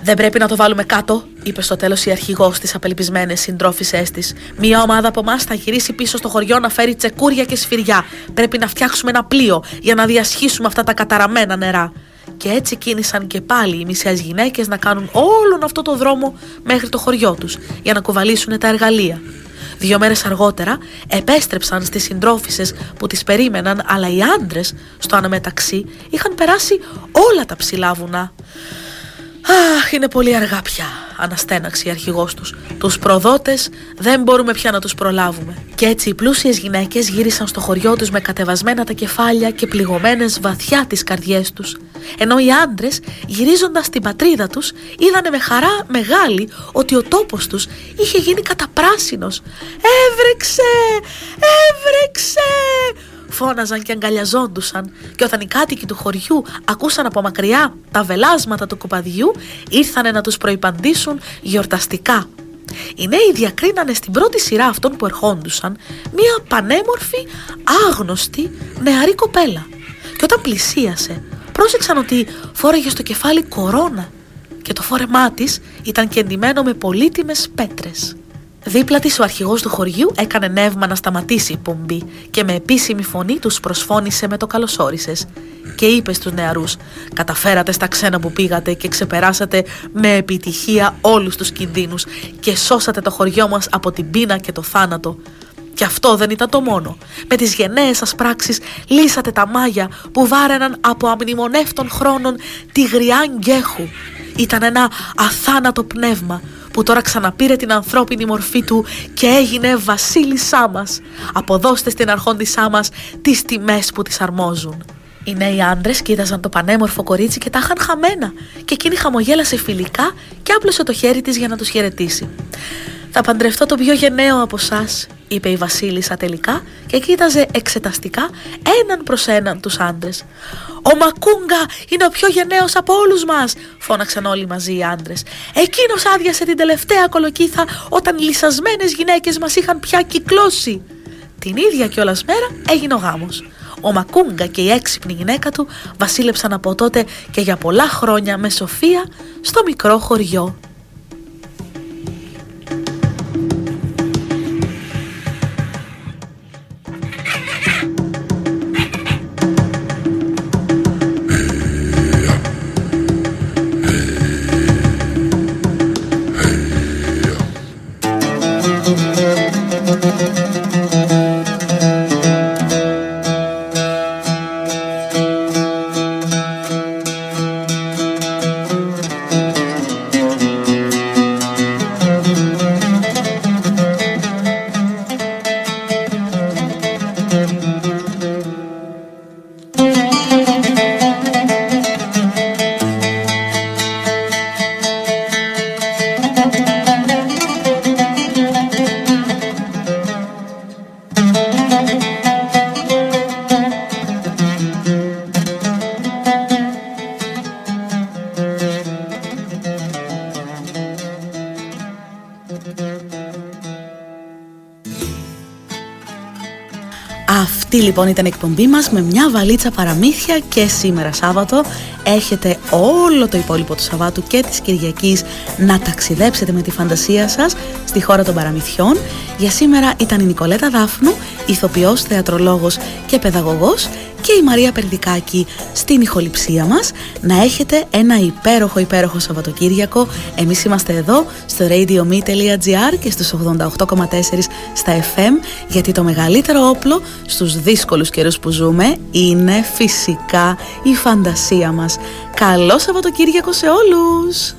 Δεν πρέπει να το βάλουμε κάτω, είπε στο τέλος η αρχηγός στι απελπισμένε συντρόφισέ της. Μία ομάδα από εμάς θα γυρίσει πίσω στο χωριό να φέρει τσεκούρια και σφυριά. Πρέπει να φτιάξουμε ένα πλοίο για να διασχίσουμε αυτά τα καταραμένα νερά. Και έτσι κίνησαν και πάλι οι μισές γυναίκες να κάνουν όλον αυτό το δρόμο μέχρι το χωριό τους για να κουβαλήσουν τα εργαλεία. Δύο μέρες αργότερα επέστρεψαν στις συντρόφισε που τις περίμεναν, αλλά οι άντρες στο αναμεταξύ είχαν περάσει όλα τα ψηλά βουνά. Αχ, είναι πολύ αργά πια, αναστέναξε η αρχηγός τους. Τους προδότες δεν μπορούμε πια να τους προλάβουμε. Και έτσι οι πλούσιες γυναίκες γύρισαν στο χωριό τους με κατεβασμένα τα κεφάλια και πληγωμένες βαθιά τις καρδιές τους. Ενώ οι άντρες, γυρίζοντας στην πατρίδα τους, είδανε με χαρά μεγάλη ότι ο τόπος τους είχε γίνει καταπράσινος. «Έβρεξε! Έβρεξε!» Φώναζαν και αγκαλιαζόντουσαν και όταν οι κάτοικοι του χωριού ακούσαν από μακριά τα βελάσματα του κοπαδιού ήρθανε να τους προϋπαντήσουν γιορταστικά. Οι νέοι διακρίνανε στην πρώτη σειρά αυτών που ερχόντουσαν μία πανέμορφη, άγνωστη, νεαρή κοπέλα και όταν πλησίασε πρόσεξαν ότι φόρεγε στο κεφάλι κορώνα και το φόρεμά της ήταν κεντυμένο με πολύτιμες πέτρες. Δίπλα της ο αρχηγός του χωριού έκανε νεύμα να σταματήσει η πομπή και με επίσημη φωνή τους προσφώνησε με το καλωσόρισες και είπε στους νεαρούς «Καταφέρατε στα ξένα που πήγατε και ξεπεράσατε με επιτυχία όλους τους κινδύνους και σώσατε το χωριό μας από την πείνα και το θάνατο. Και αυτό δεν ήταν το μόνο. Με τις γενναίες σας πράξεις λύσατε τα μάγια που βάρεναν από αμνημονεύτων χρόνων τη γριά γκέχου. Ήταν ένα αθάνατο πνεύμα που τώρα ξαναπήρε την ανθρώπινη μορφή του και έγινε βασίλισσά μας. Αποδώστε στην αρχόντισά μας τις τιμές που τις αρμόζουν. Οι νέοι άντρες κοίταζαν το πανέμορφο κορίτσι και τα είχαν χαμένα και εκείνη χαμογέλασε φιλικά και άπλωσε το χέρι της για να τους χαιρετήσει. «Θα παντρευτώ τον πιο γενναίο από εσά, είπε η Βασίλισσα τελικά και κοίταζε εξεταστικά έναν προς έναν τους άντρες. «Ο Μακούγκα είναι ο πιο γενναίος από όλους μας», φώναξαν όλοι μαζί οι άντρες. «Εκείνος άδειασε την τελευταία κολοκύθα όταν λυσασμένες γυναίκες μας είχαν πια κυκλώσει». Την ίδια κιόλας μέρα έγινε ο γάμος. Ο Μακούγκα και η έξυπνη γυναίκα του βασίλεψαν από τότε και για πολλά χρόνια με σοφία στο μικρό χωριό λοιπόν ήταν η εκπομπή μας με μια βαλίτσα παραμύθια και σήμερα Σάββατο έχετε όλο το υπόλοιπο του Σαββάτου και της Κυριακής να ταξιδέψετε με τη φαντασία σας στη χώρα των παραμυθιών. Για σήμερα ήταν η Νικολέτα Δάφνου, ηθοποιός, θεατρολόγος και παιδαγωγός και η Μαρία Περδικάκη στην ηχοληψία μας. Να έχετε ένα υπέροχο υπέροχο Σαββατοκύριακο. Εμείς είμαστε εδώ στο radiome.gr και στους 88,4 στα FM γιατί το μεγαλύτερο όπλο στους δύσκολους καιρούς που ζούμε είναι φυσικά η φαντασία μας. Καλό Σαββατοκύριακο σε όλους!